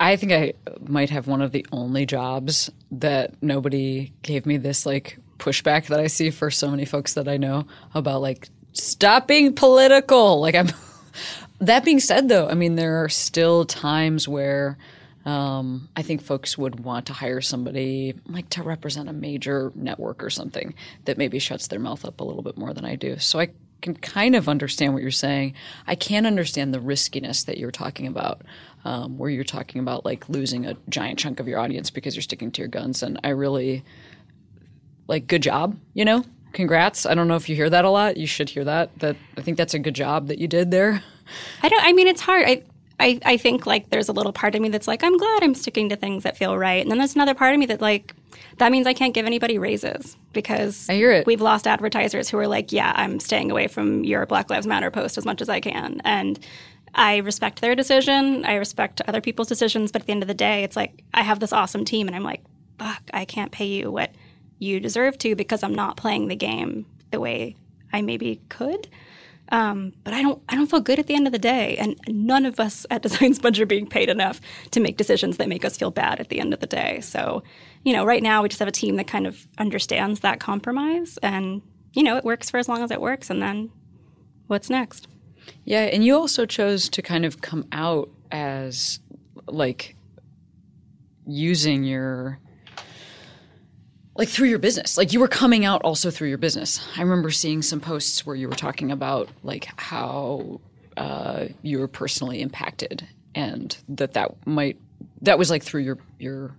I think I might have one of the only jobs that nobody gave me this like pushback that I see for so many folks that I know about like stop being political. Like I'm. that being said, though, I mean there are still times where. Um, I think folks would want to hire somebody like to represent a major network or something that maybe shuts their mouth up a little bit more than I do. So I can kind of understand what you're saying. I can't understand the riskiness that you're talking about, um, where you're talking about like losing a giant chunk of your audience because you're sticking to your guns. And I really like good job, you know. Congrats. I don't know if you hear that a lot. You should hear that. That I think that's a good job that you did there. I don't. I mean, it's hard. I I, I think like there's a little part of me that's like, I'm glad I'm sticking to things that feel right. And then there's another part of me that like, that means I can't give anybody raises because I hear it. we've lost advertisers who are like, yeah, I'm staying away from your Black Lives Matter post as much as I can. And I respect their decision. I respect other people's decisions. But at the end of the day, it's like, I have this awesome team and I'm like, fuck, I can't pay you what you deserve to because I'm not playing the game the way I maybe could. Um, but I don't I don't feel good at the end of the day, and none of us at Design Sponge are being paid enough to make decisions that make us feel bad at the end of the day. So, you know, right now we just have a team that kind of understands that compromise, and you know, it works for as long as it works, and then what's next? Yeah, and you also chose to kind of come out as like using your like through your business. Like you were coming out also through your business. I remember seeing some posts where you were talking about like how uh, you were personally impacted and that that might that was like through your your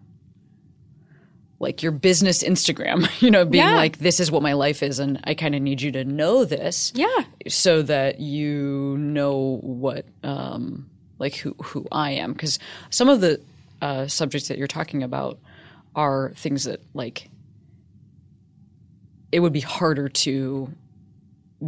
like your business instagram you know being Yeah. like this is what my life is and i kind of need you to know this Yeah, so that you know what um like who who i am because some of the uh, subjects that you're talking about are things that like it would be harder to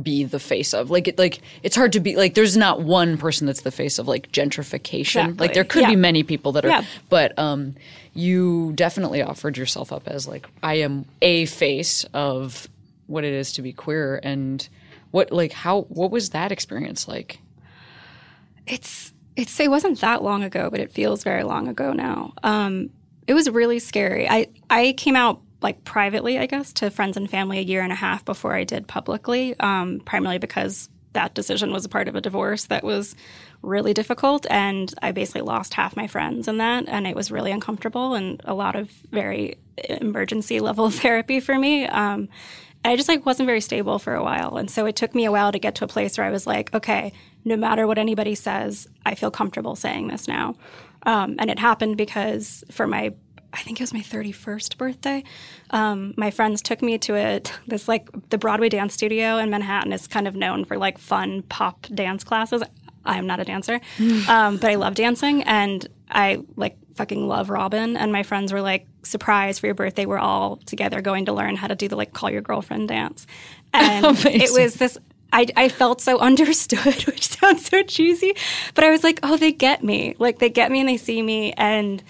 be the face of like it like it's hard to be like there's not one person that's the face of like gentrification Exactly. like there could be many people that are Yeah. but um you definitely offered yourself up as like i am a face of what it is to be queer and what like how what was that experience like it's it's it wasn't that long ago, but it feels very long ago now. Um, it was really scary. I I came out like privately, I guess, to friends and family a year and a half before I did publicly, um, primarily because that decision was a part of a divorce that was really difficult, and I basically lost half my friends in that, and it was really uncomfortable and a lot of very emergency level therapy for me. Um, I just like wasn't very stable for a while. And so it took me a while to get to a place where I was like, okay, no matter what anybody says, I feel comfortable saying this now. Um, and it happened because for my I think it was my 31st birthday. Um, my friends took me to a this like the Broadway dance studio in Manhattan is kind of known for like fun pop dance classes. I'm not a dancer, um, but I love dancing and I like fucking love Robyn. And my friends were like, surprise for your birthday, we're all together going to learn how to do the like call your girlfriend dance. And it was this I, I felt so understood, which sounds so cheesy, but I was like, oh, they get me. Like they get me and they see me. And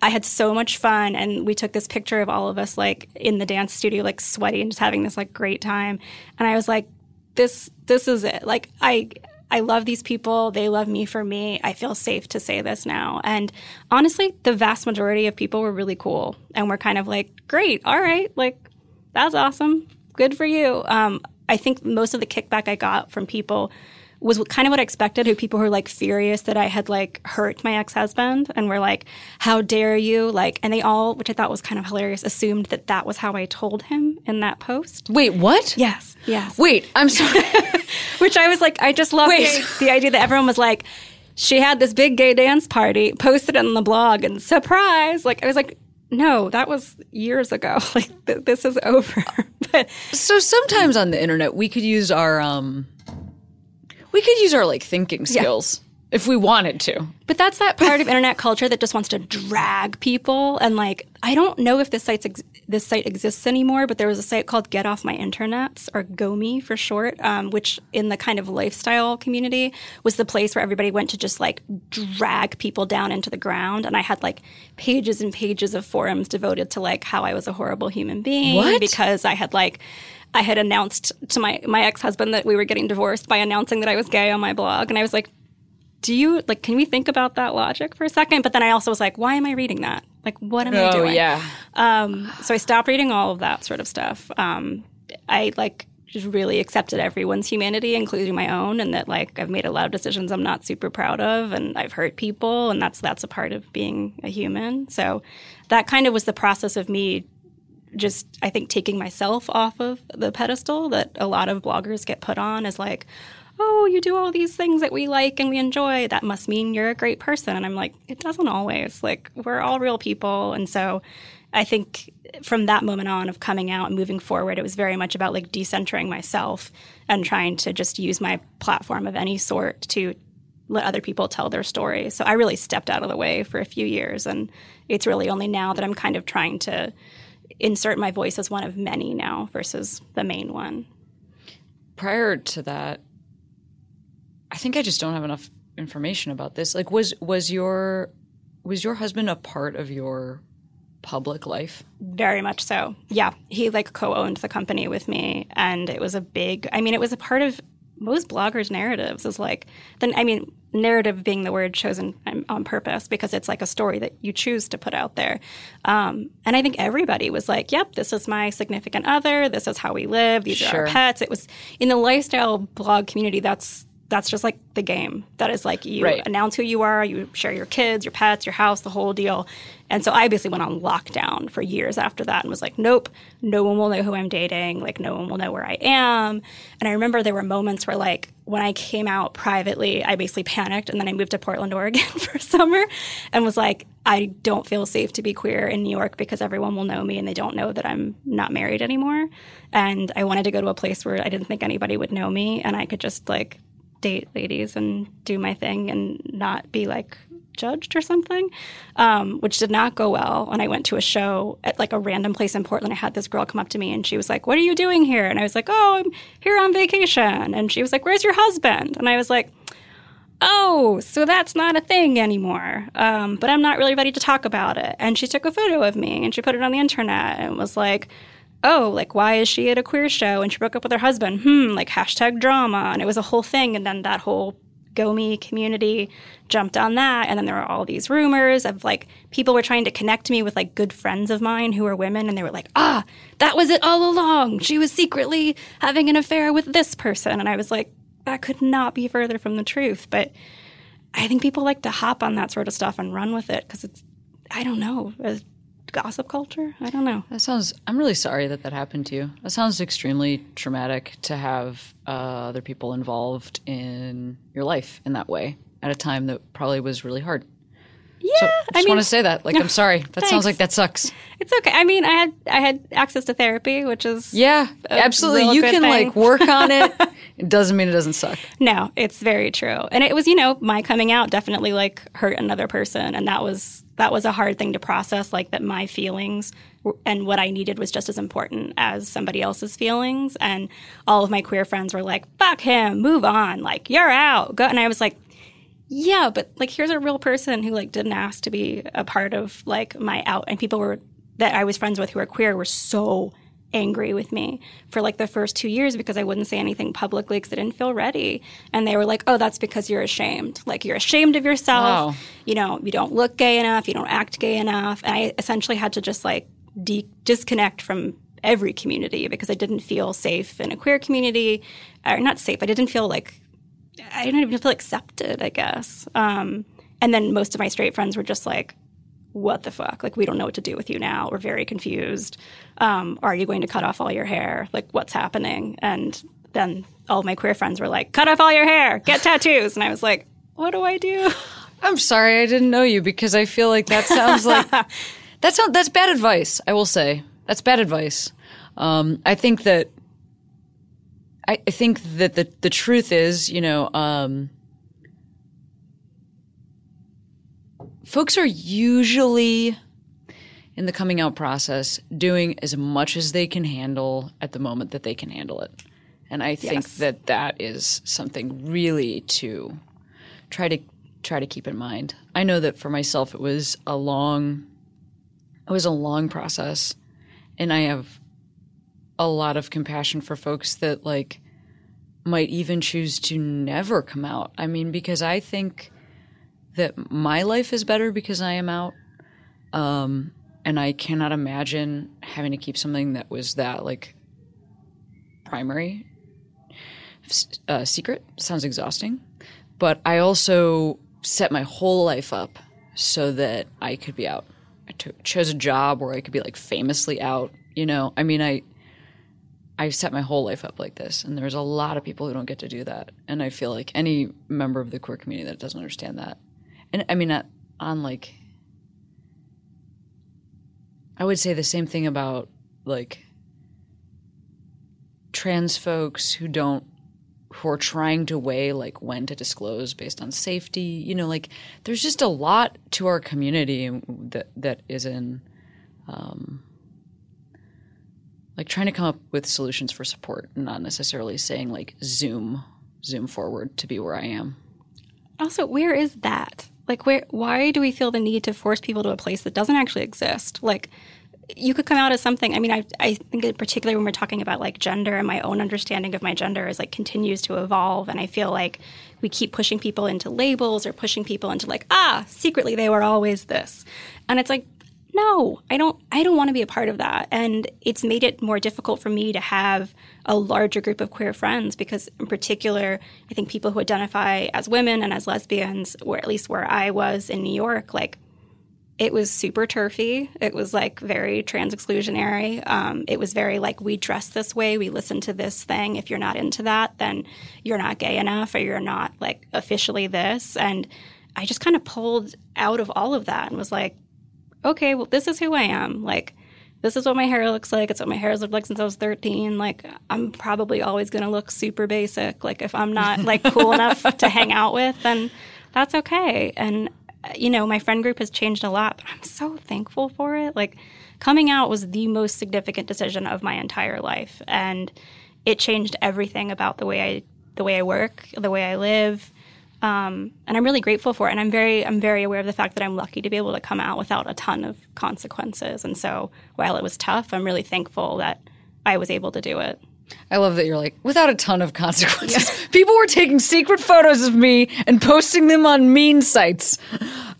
I had so much fun. And we took this picture of all of us like in the dance studio, like sweaty and just having this like great time. And I was like, this, this is it. Like I, I love these people. They love me for me. I feel safe to say this now. And honestly, the vast majority of people were really cool and we're kind of like, great. All right. Like that's awesome. Good for you. Um, I think most of the kickback I got from people was kind of what I expected. Who people who were like furious that I had like hurt my ex husband and were like, "How dare you!" Like, and they all, which I thought was kind of hilarious, assumed that that was how I told him in that post. wait what Yes, yes. wait i'm sorry Which I was like, I just love the, the idea that everyone was like, she had this big gay dance party, posted it on the blog, and surprise! Like, I was like. No, that was years ago. Like th- this is over. but so sometimes on the internet we could use our um we could use our like thinking skills if we wanted to But that's that part of internet culture that just wants to drag people and like I don't know if this site's ex- this site exists anymore, but there was a site called Get Off My Internets or GOMI for short, um, which in the kind of lifestyle community was the place where everybody went to just like drag people down into the ground. And I had like pages and pages of forums devoted to like how I was a horrible human being What? because I had like. I had announced to my, my ex husband that we were getting divorced by announcing that I was gay on my blog. And I was like, do you like can we think about that logic for a second but then i also was like why am i reading that like what am i doing yeah um, so i stopped reading all of that sort of stuff um, i like just really accepted everyone's humanity, including my own, and that like I've made a lot of decisions I'm not super proud of, and I've hurt people, and that's that's a part of being a human. So that kind of was the process of me just I think taking myself off of the pedestal that a lot of bloggers get put on is like, oh, you do all these things that we like and we enjoy. That must mean you're a great person. And I'm like, it doesn't always. Like we're all real people, and so I think from that moment on of coming out and moving forward, it was very much about like decentering myself and trying to just use my platform of any sort to let other people tell their story. So I really stepped out of the way for a few years. And it's really only now that I'm kind of trying to insert my voice as one of many now versus the main one. Prior to that, I think I just don't have enough information about this. Like was was your was your husband a part of your public life? Very much so. Yeah. He like co owned the company with me. And it was a big, I mean, it was a part of most bloggers' narratives is like, then, I mean, narrative being the word chosen on purpose because it's like a story that you choose to put out there. Um, and I think everybody was like, yep, this is my significant other. This is how we live. These sure. are our pets. It was in the lifestyle blog community, that's that's just like the game. That is like you right. announce who you are, you share your kids, your pets, your house, the whole deal. And so I basically went on lockdown for years after that and was like, nope, no one will know who I'm dating. Like, no one will know where I am. And I remember there were moments where, like, when I came out privately, I basically panicked. And then I moved to Portland, Oregon for summer and was like, I don't feel safe to be queer in New York because everyone will know me and they don't know that I'm not married anymore. And I wanted to go to a place where I didn't think anybody would know me and I could just, like, date ladies and do my thing and not be like judged or something, um, which did not go well. When I went to a show at like a random place in Portland, I had this girl come up to me and she was like, What are you doing here? And I was like, Oh, I'm here on vacation. And she was like, Where's your husband? And I was like, Oh, so that's not a thing anymore. Um, but I'm not really ready to talk about it. And she took a photo of me and she put it on the internet and was like, oh, like, why is she at a queer show and she broke up with her husband? Hmm, like hashtag drama. And it was a whole thing. And then that whole GOMI community jumped on that. And then there were all these rumors of like people were trying to connect me with like good friends of mine who were women. And they were like, ah, that was it all along. She was secretly having an affair with this person. And I was like, that could not be further from the truth. But I think people like to hop on that sort of stuff and run with it because it's, I don't know, gossip culture. I don't know. That sounds. I'm really sorry that that happened to you. That sounds extremely traumatic to have uh, other people involved in your life in that way at a time that probably was really hard. Yeah, so I just want to say that. Like, I'm sorry. That thanks. sounds like that sucks. It's okay. I mean, I had I had access to therapy, which is yeah, absolutely. You can thing. like work on it. it doesn't mean it doesn't suck. No, it's very true. And it was, you know, my coming out definitely like hurt another person, and that was that was a hard thing to process. Like that, my feelings and what I needed was just as important as somebody else's feelings. And all of my queer friends were like, "Fuck him, move on. Like you're out." Go. And I was like yeah, but like here's a real person who like didn't ask to be a part of like my out and people were that I was friends with who are queer were so angry with me for like the first two years because I wouldn't say anything publicly because I didn't feel ready. And they were like, oh, that's because you're ashamed. Like you're ashamed of yourself. Wow. You know, you don't look gay enough. You don't act gay enough. And I essentially had to just like de- disconnect from every community because I didn't feel safe in a queer community. Or not safe. I didn't feel like I didn't even feel accepted, I guess. Um, and then most of my straight friends were just like, what the fuck? Like, we don't know what to do with you now. We're very confused. Um, are you going to cut off all your hair? Like, what's happening? And then all my queer friends were like, cut off all your hair, get tattoos. And I was like, what do I do? I'm sorry, I didn't know you because I feel like that sounds like that's not, that's bad advice. I will say that's bad advice. Um, I think that I, I think that the the truth is, you know, um, folks are usually in the coming out process doing as much as they can handle at the moment that they can handle it. And I think yes. that that is something really to try to try to keep in mind. I know that for myself it was a long it was a long process and I have a lot of compassion for folks that like might even choose to never come out. I mean, because I think that my life is better because I am out. Um, and I cannot imagine having to keep something that was that like primary uh, secret. Sounds exhausting, but I also set my whole life up so that I could be out. I t- chose a job where I could be like famously out. You know, I mean, I I set my whole life up like this, and there's a lot of people who don't get to do that. And I feel like any member of the queer community that doesn't understand that, and I mean, on like, I would say the same thing about like trans folks who don't who are trying to weigh like when to disclose based on safety. You know, like there's just a lot to our community that that is in um, like trying to come up with solutions for support, and not necessarily saying like zoom zoom forward to be where I am. Also, where is that? Like where why do we feel the need to force people to a place that doesn't actually exist? Like you could come out as something. I mean, I, I think in particular when we're talking about like gender and my own understanding of my gender is like continues to evolve. And I feel like we keep pushing people into labels or pushing people into like, ah, secretly they were always this. And it's like, no, I don't, I don't want to be a part of that. And it's made it more difficult for me to have a larger group of queer friends because in particular, I think people who identify as women and as lesbians, or at least where I was in New York, like it was super turfy. It was like very trans exclusionary. Um, it was very like we dress this way, we listen to this thing. If you're not into that, then you're not gay enough, or you're not like officially this. And I just kind of pulled out of all of that and was like, okay, well, this is who I am. Like, this is what my hair looks like. It's what my hair has looked like since I was 13. Like, I'm probably always going to look super basic. Like, if I'm not like cool enough to hang out with, then that's okay. And uh, you know, my friend group has changed a lot, but I'm so thankful for it. Like, coming out was the most significant decision of my entire life, and it changed everything about the way I the way I work, the way I live. Um, and I'm really grateful for it. And I'm very, I'm very aware of the fact that I'm lucky to be able to come out without a ton of consequences. And so, while it was tough, I'm really thankful that I was able to do it. I love that you're like, without a ton of consequences. People were taking secret photos of me and posting them on mean sites.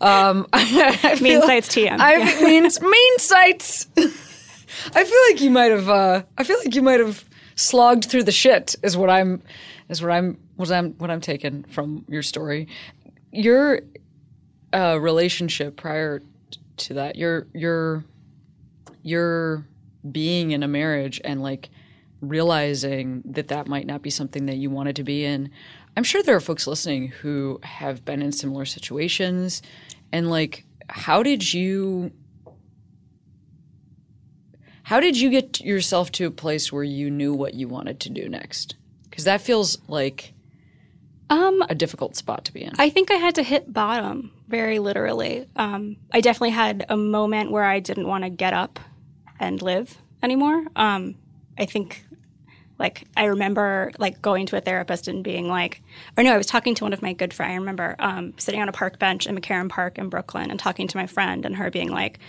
Um, I, I mean sites TM. I yeah. means mean sites. I feel like you might have. Uh, I feel like you might have slogged through the shit. Is what I'm. Is what I'm. What I'm. What I'm taking from your story. Your uh, relationship prior to that. Your your your being in a marriage and like realizing that that might not be something that you wanted to be in. I'm sure there are folks listening who have been in similar situations. And like, how did you. How did you get yourself to a place where you knew what you wanted to do next? Because that feels like um, a difficult spot to be in. I think I had to hit bottom very literally. Um, I definitely had a moment where I didn't want to get up and live anymore. Um, I think like I remember like going to a therapist and being like, or no, I was talking to one of my good friends. I remember um, sitting on a park bench in McCarren Park in Brooklyn and talking to my friend and her being like,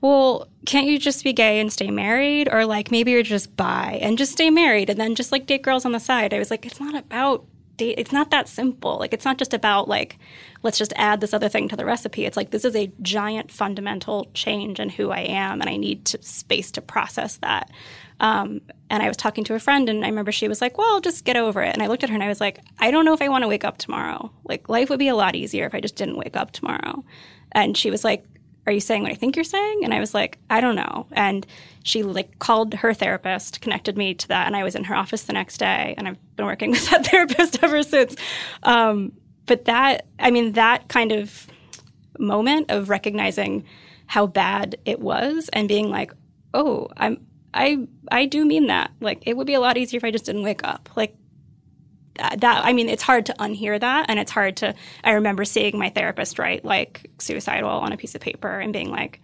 well, can't you just be gay and stay married? Or like maybe you're just bi and just stay married and then just like date girls on the side. I was like, it's not about date. It's not that simple. Like it's not just about like, let's just add this other thing to the recipe. It's like this is a giant fundamental change in who I am and I need to, space to process that. Um, and I was talking to a friend, and I remember she was like, "Well, just get over it." And I looked at her and I was like, "I don't know if I want to wake up tomorrow. Like, life would be a lot easier if I just didn't wake up tomorrow." And she was like, "Are you saying what I think you're saying?" And I was like, "I don't know." And she like called her therapist, connected me to that, and I was in her office the next day, and I've been working with that therapist ever since. Um, but that, I mean, that kind of moment of recognizing how bad it was and being like, "Oh, I'm." I I do mean that. Like it would be a lot easier if I just didn't wake up. Like that, I mean it's hard to unhear that and it's hard to I remember seeing my therapist write like suicidal on a piece of paper and being like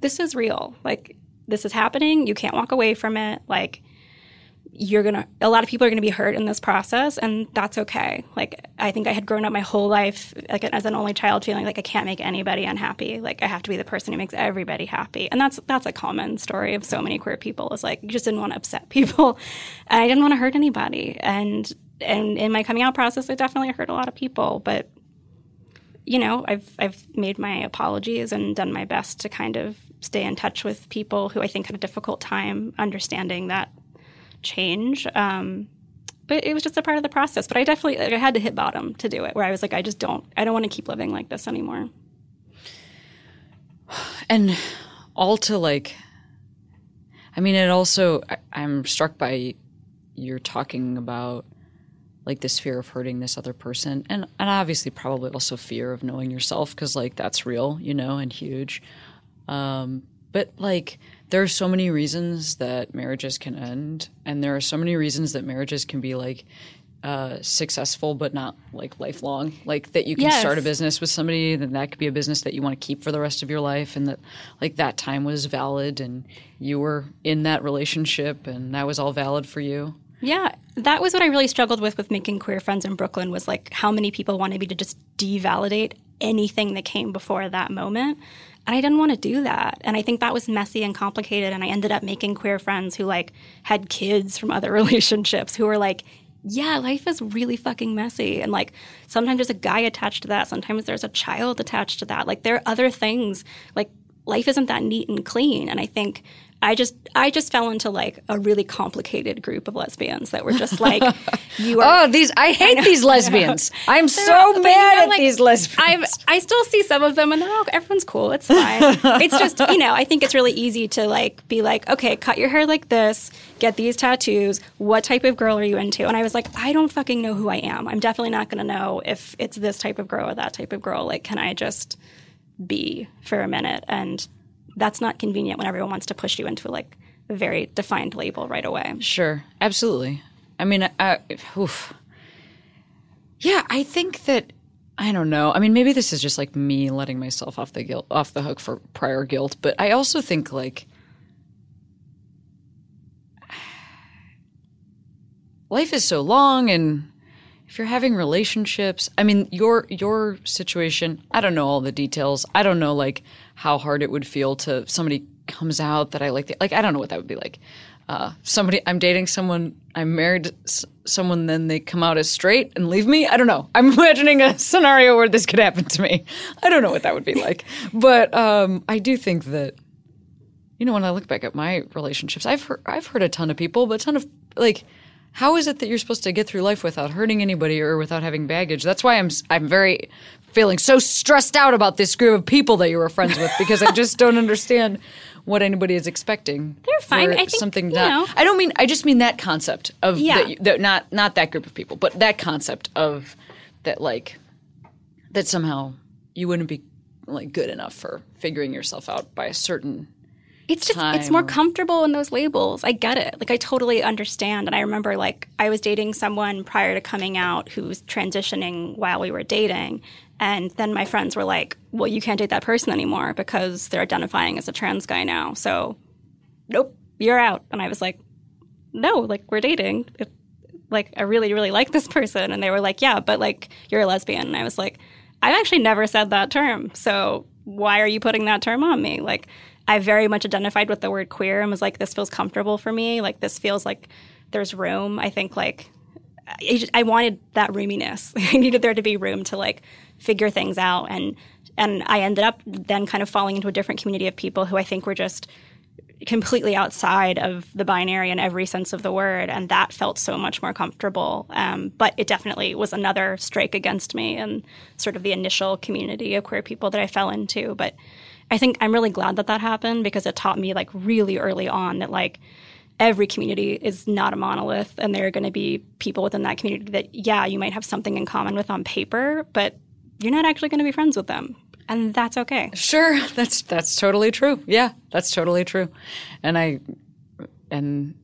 this is real. Like this is happening. You can't walk away from it. Like you're gonna a lot of people are gonna be hurt in this process and that's okay like i think i had grown up my whole life like as an only child feeling like i can't make anybody unhappy like i have to be the person who makes everybody happy and that's that's a common story of so many queer people is like you just didn't want to upset people and i didn't want to hurt anybody and and in my coming out process i definitely hurt a lot of people but you know i've i've made my apologies and done my best to kind of stay in touch with people who i think had a difficult time understanding that change. Um, but it was just a part of the process. But I definitely like, I had to hit bottom to do it, where I was like, I just don't, I don't want to keep living like this anymore. And all to like, I mean, it also, I, I'm struck by you're talking about like this fear of hurting this other person and, and obviously probably also fear of knowing yourself because like that's real you know and huge. Um, but like there are so many reasons that marriages can end and there are so many reasons that marriages can be like uh, successful but not like lifelong. Like that you can Yes. start a business with somebody then that could be a business that you want to keep for the rest of your life and that like that time was valid and you were in that relationship and that was all valid for you Yeah, that was what I really struggled with with making queer friends in Brooklyn was like how many people wanted me to just devalidate anything that came before that moment. And I didn't want to do that. And I think that was messy and complicated and I ended up making queer friends who like had kids from other relationships who were like yeah, life is really fucking messy. And like sometimes there's a guy attached to that, sometimes there's a child attached to that. Like there are other things. Like life isn't that neat and clean. And I think I just I just fell into like a really complicated group of lesbians that were just like you are Oh, these I hate these lesbians. I'm so but you mad at like, these lesbians. I've I still see some of them and they're all everyone's cool. It's fine. it's just you know I think it's really easy to like be like okay cut your hair like this, get these tattoos. What type of girl are you into? And I was like I don't fucking know who I am. I'm definitely not going to know if it's this type of girl or that type of girl. Like can I just be for a minute? And that's not convenient when everyone wants to push you into like a very defined label right away. Sure, absolutely. I mean, I, oof. yeah, I think that I don't know. I mean, maybe this is just like me letting myself off the guilt, off the hook for prior guilt, but I also think like life is so long and if you're having relationships i mean your your situation i don't know all the details. I don't know like how hard it would feel to somebody comes out that i like the, like i don't know what that would be like. Uh, somebody i'm dating someone i'm married someone then they come out as straight and leave me? I don't know. I'm imagining a scenario where this could happen to me. I don't know what that would be like. But um, i do think that you know, when I look back at my relationships, I've heard, I've heard a ton of people, but a ton of like, how is it that you're supposed to get through life without hurting anybody or without having baggage? That's why I'm I'm very feeling so stressed out about this group of people that you were friends with because I just don't understand what anybody is expecting. They're fine. I think, something you not. know- I don't mean. I just mean that concept of Yeah. that, that not not that group of people, but that concept of that like that somehow you wouldn't be like good enough for figuring yourself out by a certain it's just it's more comfortable in those labels. I get it. Like I totally understand. And I remember like I was dating someone prior to coming out who was transitioning while we were dating. And then my friends were like, Well, you can't date that person anymore because they're identifying as a trans guy now. So nope, you're out. And I was like, No, like we're dating. It, like I really, really like this person. And they were like, Yeah, but like you're a lesbian. And I was like, I've actually never said that term. So why are you putting that term on me? Like, I very much identified with the word queer and was like, this feels comfortable for me. Like, this feels like there's room. I think, like, I, just- I wanted that roominess. I needed there to be room to, like, figure things out. And, and I ended up then kind of falling into a different community of people who I think were just completely outside of the binary in every sense of the word, and that felt so much more comfortable. Um, but it definitely was another strike against me and sort of the initial community of queer people that I fell into. But I think I'm really glad that that happened because it taught me like really early on that like every community is not a monolith, and there are going to be people within that community that yeah you might have something in common with on paper, but you're not actually going to be friends with them. And that's okay. Sure, that's that's totally true. Yeah, that's totally true. And I and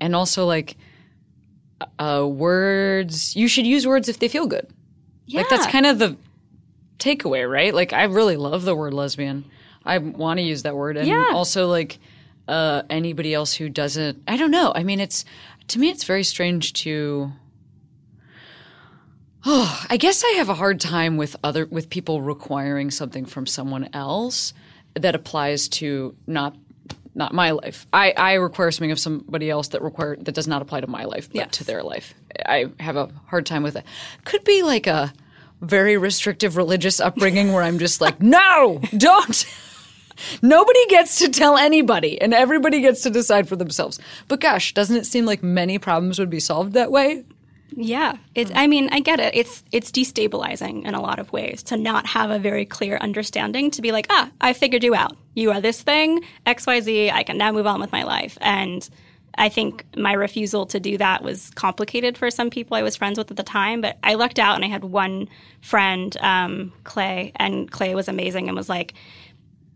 and also like uh words you should use words if they feel good. Like that's kind of the takeaway, right? Like I really love the word lesbian. I want to use that word and Yeah. also like uh anybody else who doesn't I don't know. I mean it's to me it's very strange to Oh, I guess I have a hard time with other with people requiring something from someone else that applies to not not my life. I, I require something of somebody else that require that does not apply to my life, but Yes. to their life. I have a hard time with it. Could be like a very restrictive religious upbringing where I'm just like, no, don't. Nobody gets to tell anybody, and everybody gets to decide for themselves. But gosh, doesn't it seem like many problems would be solved that way? Yeah, it's. I mean, I get it. It's it's destabilizing in a lot of ways to not have a very clear understanding. To be like, ah, I figured you out. You are this thing X Y Z. I can now move on with my life. And I think my refusal to do that was complicated for some people I was friends with at the time. But I lucked out, and I had one friend, um, Clay, and Clay was amazing and was like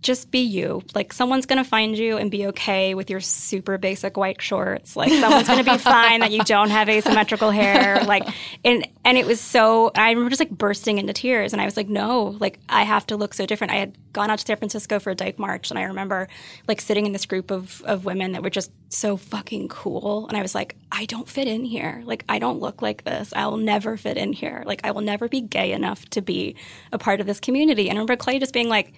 just be you. Like someone's going to find you and be okay with your super basic white shorts. Like someone's going to be fine that you don't have asymmetrical hair. Like and and it was so I remember just like bursting into tears and I was like no, like I have to look so different. I had gone out to San Francisco for a dyke march and I remember like sitting in this group of of women that were just so fucking cool and I was like I don't fit in here. Like I don't look like this. I will never fit in here. Like I will never be gay enough to be a part of this community. And I remember Clay just being like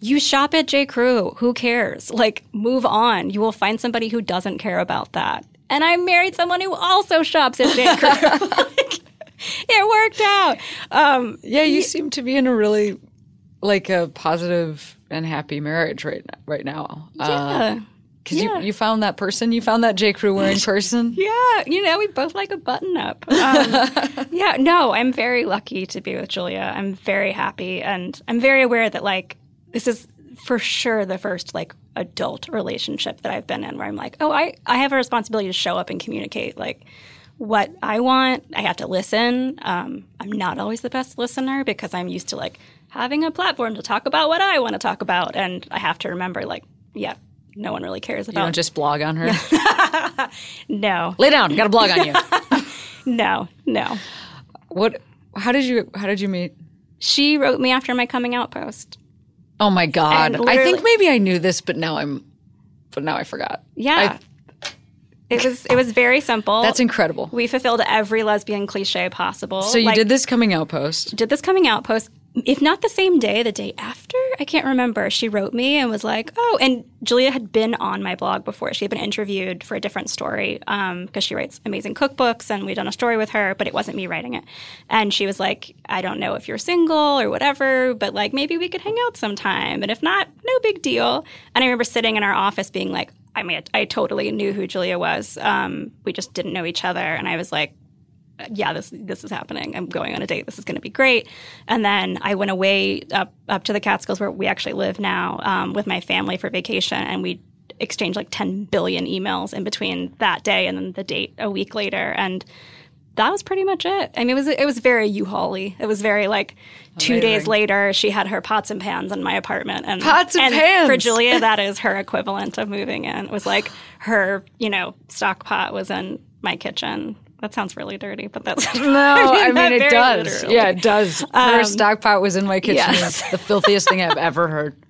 you shop at J. Crew. Who cares? Like, move on. You will find somebody who doesn't care about that. And I married someone who also shops at J. Crew. like, it worked out. Um, yeah, you seem to be in a really like a positive and happy marriage right now, right now. Uh, yeah. Because yeah. you, you found that person, you found that J. Crew wearing person. yeah, you know, we both like a button up. Um, yeah, no, I'm very lucky to be with Julia. I'm very happy, and I'm very aware that like this is for sure the first like adult relationship that I've been in where I'm like, oh, I, I have a responsibility to show up and communicate like what I want. I have to listen. Um, I'm not always the best listener because I'm used to like having a platform to talk about what I want to talk about. And I have to remember, like, yeah, no one really cares about. You don't just blog on her. no. Lay down. Got a blog on you. no, no. What? How did you? How did you meet? She wrote me after my coming out post. Oh my god! I think maybe I knew this, but now I'm, but now I forgot. Yeah. I, it was it was very simple. That's incredible. We fulfilled every lesbian cliche possible. So you like, did this coming out post. Did this coming out post if not the same day, the day after, I can't remember. She wrote me and was like, "Oh," and Julia had been on my blog before. She had been interviewed for a different story because um, she writes amazing cookbooks, and we'd done a story with her, but it wasn't me writing it. And she was like, "I don't know if you're single or whatever, but like maybe we could hang out sometime, and if not, no big deal." And I remember sitting in our office being like, I mean, I totally knew who Julia was. Um, we just didn't know each other, and I was like, yeah, this this is happening. I'm going on a date. This is going to be great. And then I went away up up to the Catskills where we actually live now um, with my family for vacation, and we exchanged like 10 billion emails in between that day and then the date a week later, and that was pretty much it. I mean, it was it was very U-Haul-y. It was very like two Amazing. days later, she had her pots and pans in my apartment, and pots and, and pans for Julia, that is her equivalent of moving in. It was like her, you know, stock pot was in my kitchen that sounds really dirty, but that's no. I mean, I mean it does. Literally. Yeah, it does. Her um, stock pot was in my kitchen. Yes. the filthiest thing I've ever heard.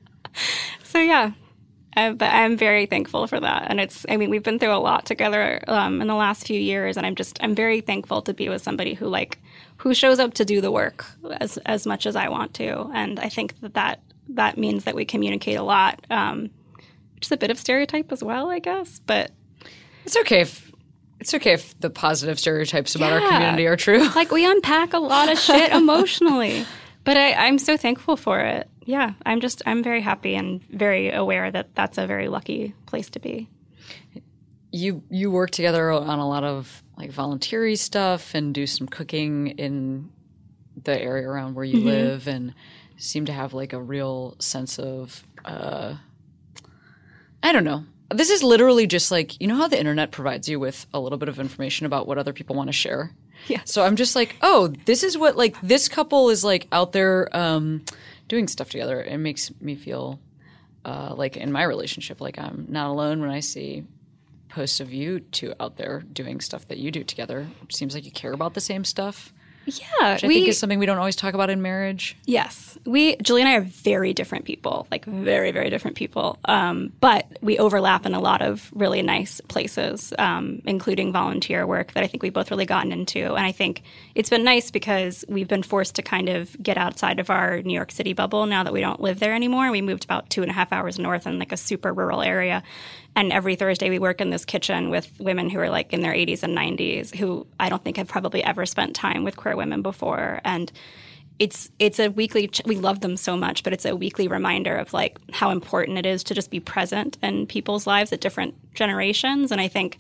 So yeah, I, but I'm very thankful for that. And it's, I mean, we've been through a lot together um, in the last few years, and I'm just, I'm very thankful to be with somebody who like, who shows up to do the work as as much as I want to. And I think that that, that means that we communicate a lot, um, which is a bit of stereotype as well, I guess. But it's okay if it's okay if the positive stereotypes about yeah. our community are true. Like we unpack a lot of shit emotionally, but I, I'm so thankful for it. Yeah, I'm just I'm very happy and very aware that that's a very lucky place to be. You you work together on a lot of like volunteer stuff and do some cooking in the area around where you mm-hmm. live and seem to have like a real sense of uh, I don't know this is literally just like, you know how the internet provides you with a little bit of information about what other people want to share? Yeah. So I'm just like, oh, this is what like this couple is like out there um, doing stuff together. It makes me feel uh, like in my relationship, like I'm not alone when I see posts of you two out there doing stuff that you do together. It seems like you care about the same stuff. Yeah, which I we, think is something we don't always talk about in marriage. Yes, we Julie and I are very different people, like very very different people. Um, but we overlap in a lot of really nice places, um, including volunteer work that I think we've both really gotten into. And I think it's been nice because we've been forced to kind of get outside of our New York City bubble now that we don't live there anymore. We moved about two and a half hours north in like a super rural area, and every Thursday, we work in this kitchen with women who are like in their 80s and 90s, who I don't think have probably ever spent time with queer women before. And it's it's a weekly ch- we love them so much but it's a weekly reminder of like how important it is to just be present in people's lives at different generations and i think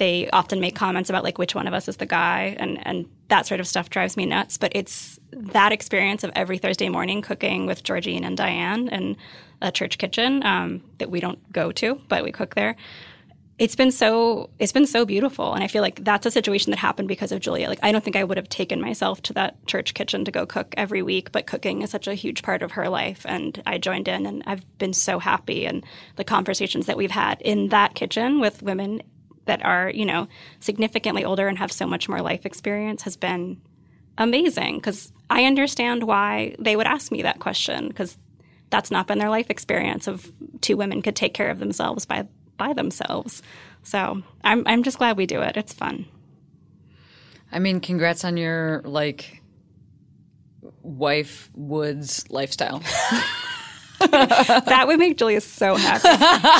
they often make comments about like which one of us is the guy and and that sort of stuff drives me nuts. But it's that experience of every thursday morning cooking with georgine and diane in a church kitchen um, that we don't go to but we cook there. It's been so it's been so beautiful and i feel like that's a situation that happened because of julia. Like i don't think i would have taken myself to that church kitchen to go cook every week but cooking is such a huge part of her life and i joined in and i've been so happy and the conversations that we've had in that kitchen with women that are you know significantly older and have so much more life experience has been amazing because i understand why they would ask me that question because that's not been their life experience of two women could take care of themselves by by themselves. So I'm I'm just glad we do it. It's fun. I mean, congrats on your like wife woods lifestyle. that would make Julia so happy.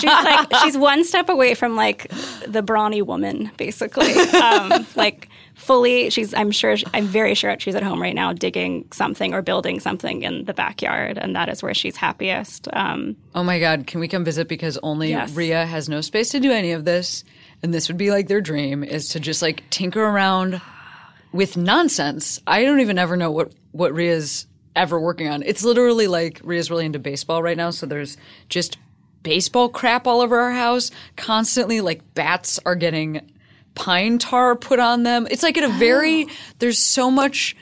She's like she's one step away from like the brawny woman, basically. Um, like fully, she's I'm sure I'm very sure she's at home right now digging something or building something in the backyard, and that is where she's happiest. Um, oh my God, can we come visit? Because only Yes. Rhea has no space to do any of this, and this would be like their dream is to just like tinker around with nonsense. I don't even ever know what what Rhea's ever working on. It's literally like Rhea's really into baseball right now, so there's just baseball crap all over our house constantly. Like bats are getting pine tar put on them. It's like at a very there's so much.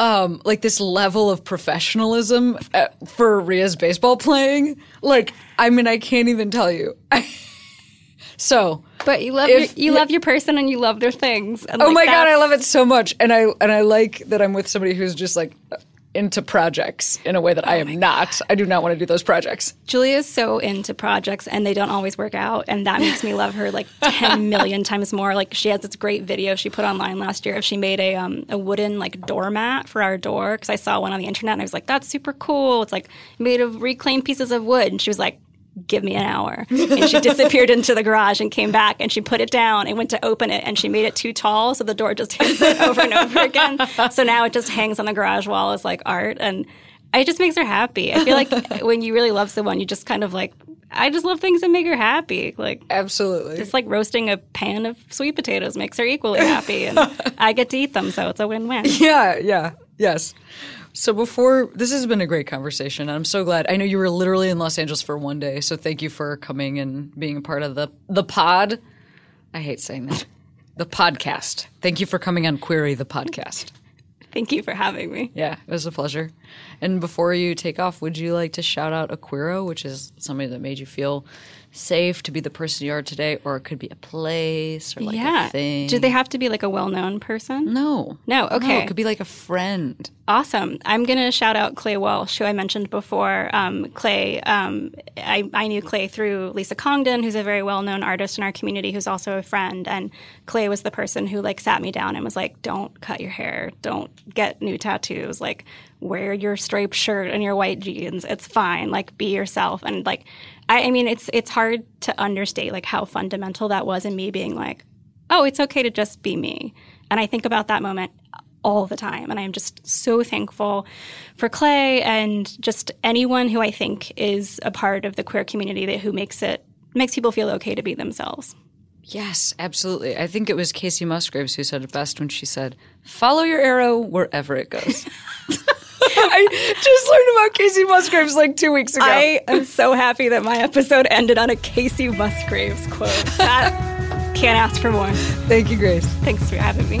Um, like this level of professionalism uh, for Rhea's baseball playing. Like, I mean, I can't even tell you. so, but you love If- your, you love your person and you love their things. And Oh like, my god, I love it so much, and I and I like that I'm with somebody who's just like into projects in a way that I am not. I do not want to do those projects. Julia is so into projects and they don't always work out. And that makes me love her like 10 million times more. Like she has this great video she put online last year of she made a, um, a wooden like doormat for our door. Cause I saw one on the internet and I was like, that's super cool. It's like made of reclaimed pieces of wood. And she was like, give me an hour. And she disappeared into the garage and came back and she put it down and went to open it and she made it too tall. So the door just hits it over and over again. So now it just hangs on the garage wall as like art. And it just makes her happy. I feel like when you really love someone, you just kind of like, I just love things that make her happy. Like, Absolutely. it's like roasting a pan of sweet potatoes makes her equally happy. And I get to eat them. So it's a win win. yeah, yeah, yes. So before this has been a great conversation. I'm so glad. I know you were literally in Los Angeles for one day, so thank you for coming and being a part of the the pod. I hate saying that. The podcast. Thank you for coming on Queery the podcast. Thank you for having me. Yeah, it was a pleasure. And before you take off, would you like to shout out a Queero, which is somebody that made you feel safe to be the person you are today, or it could be a place or like yeah. a thing? Do they have to be like a well known person? No. No, okay. it could be like a friend. Awesome. I'm going to shout out Clay Walsh, who I mentioned before. Um, Clay, um, I, I knew Clay through Lisa Congdon, who's a very well known artist in our community, who's also a friend. And Clay was the person who like sat me down and was like, don't cut your hair, don't get new tattoos, like wear your striped shirt and your white jeans. It's fine. Like be yourself. And like, I, I mean, it's, it's hard to understate like how fundamental that was in me being like, oh, it's okay to just be me. And I think about that moment all the time. And I'm just so thankful for Clay and just anyone who I think is a part of the queer community that who makes it makes people feel okay to be themselves. Yes, absolutely. I think it was Kacey Musgraves who said it best when she said, "Follow your arrow wherever it goes." I just learned about Kacey Musgraves like two weeks ago. I am so happy that my episode ended on a Kacey Musgraves quote. That can't ask for more. Thank you, Grace. Thanks for having me.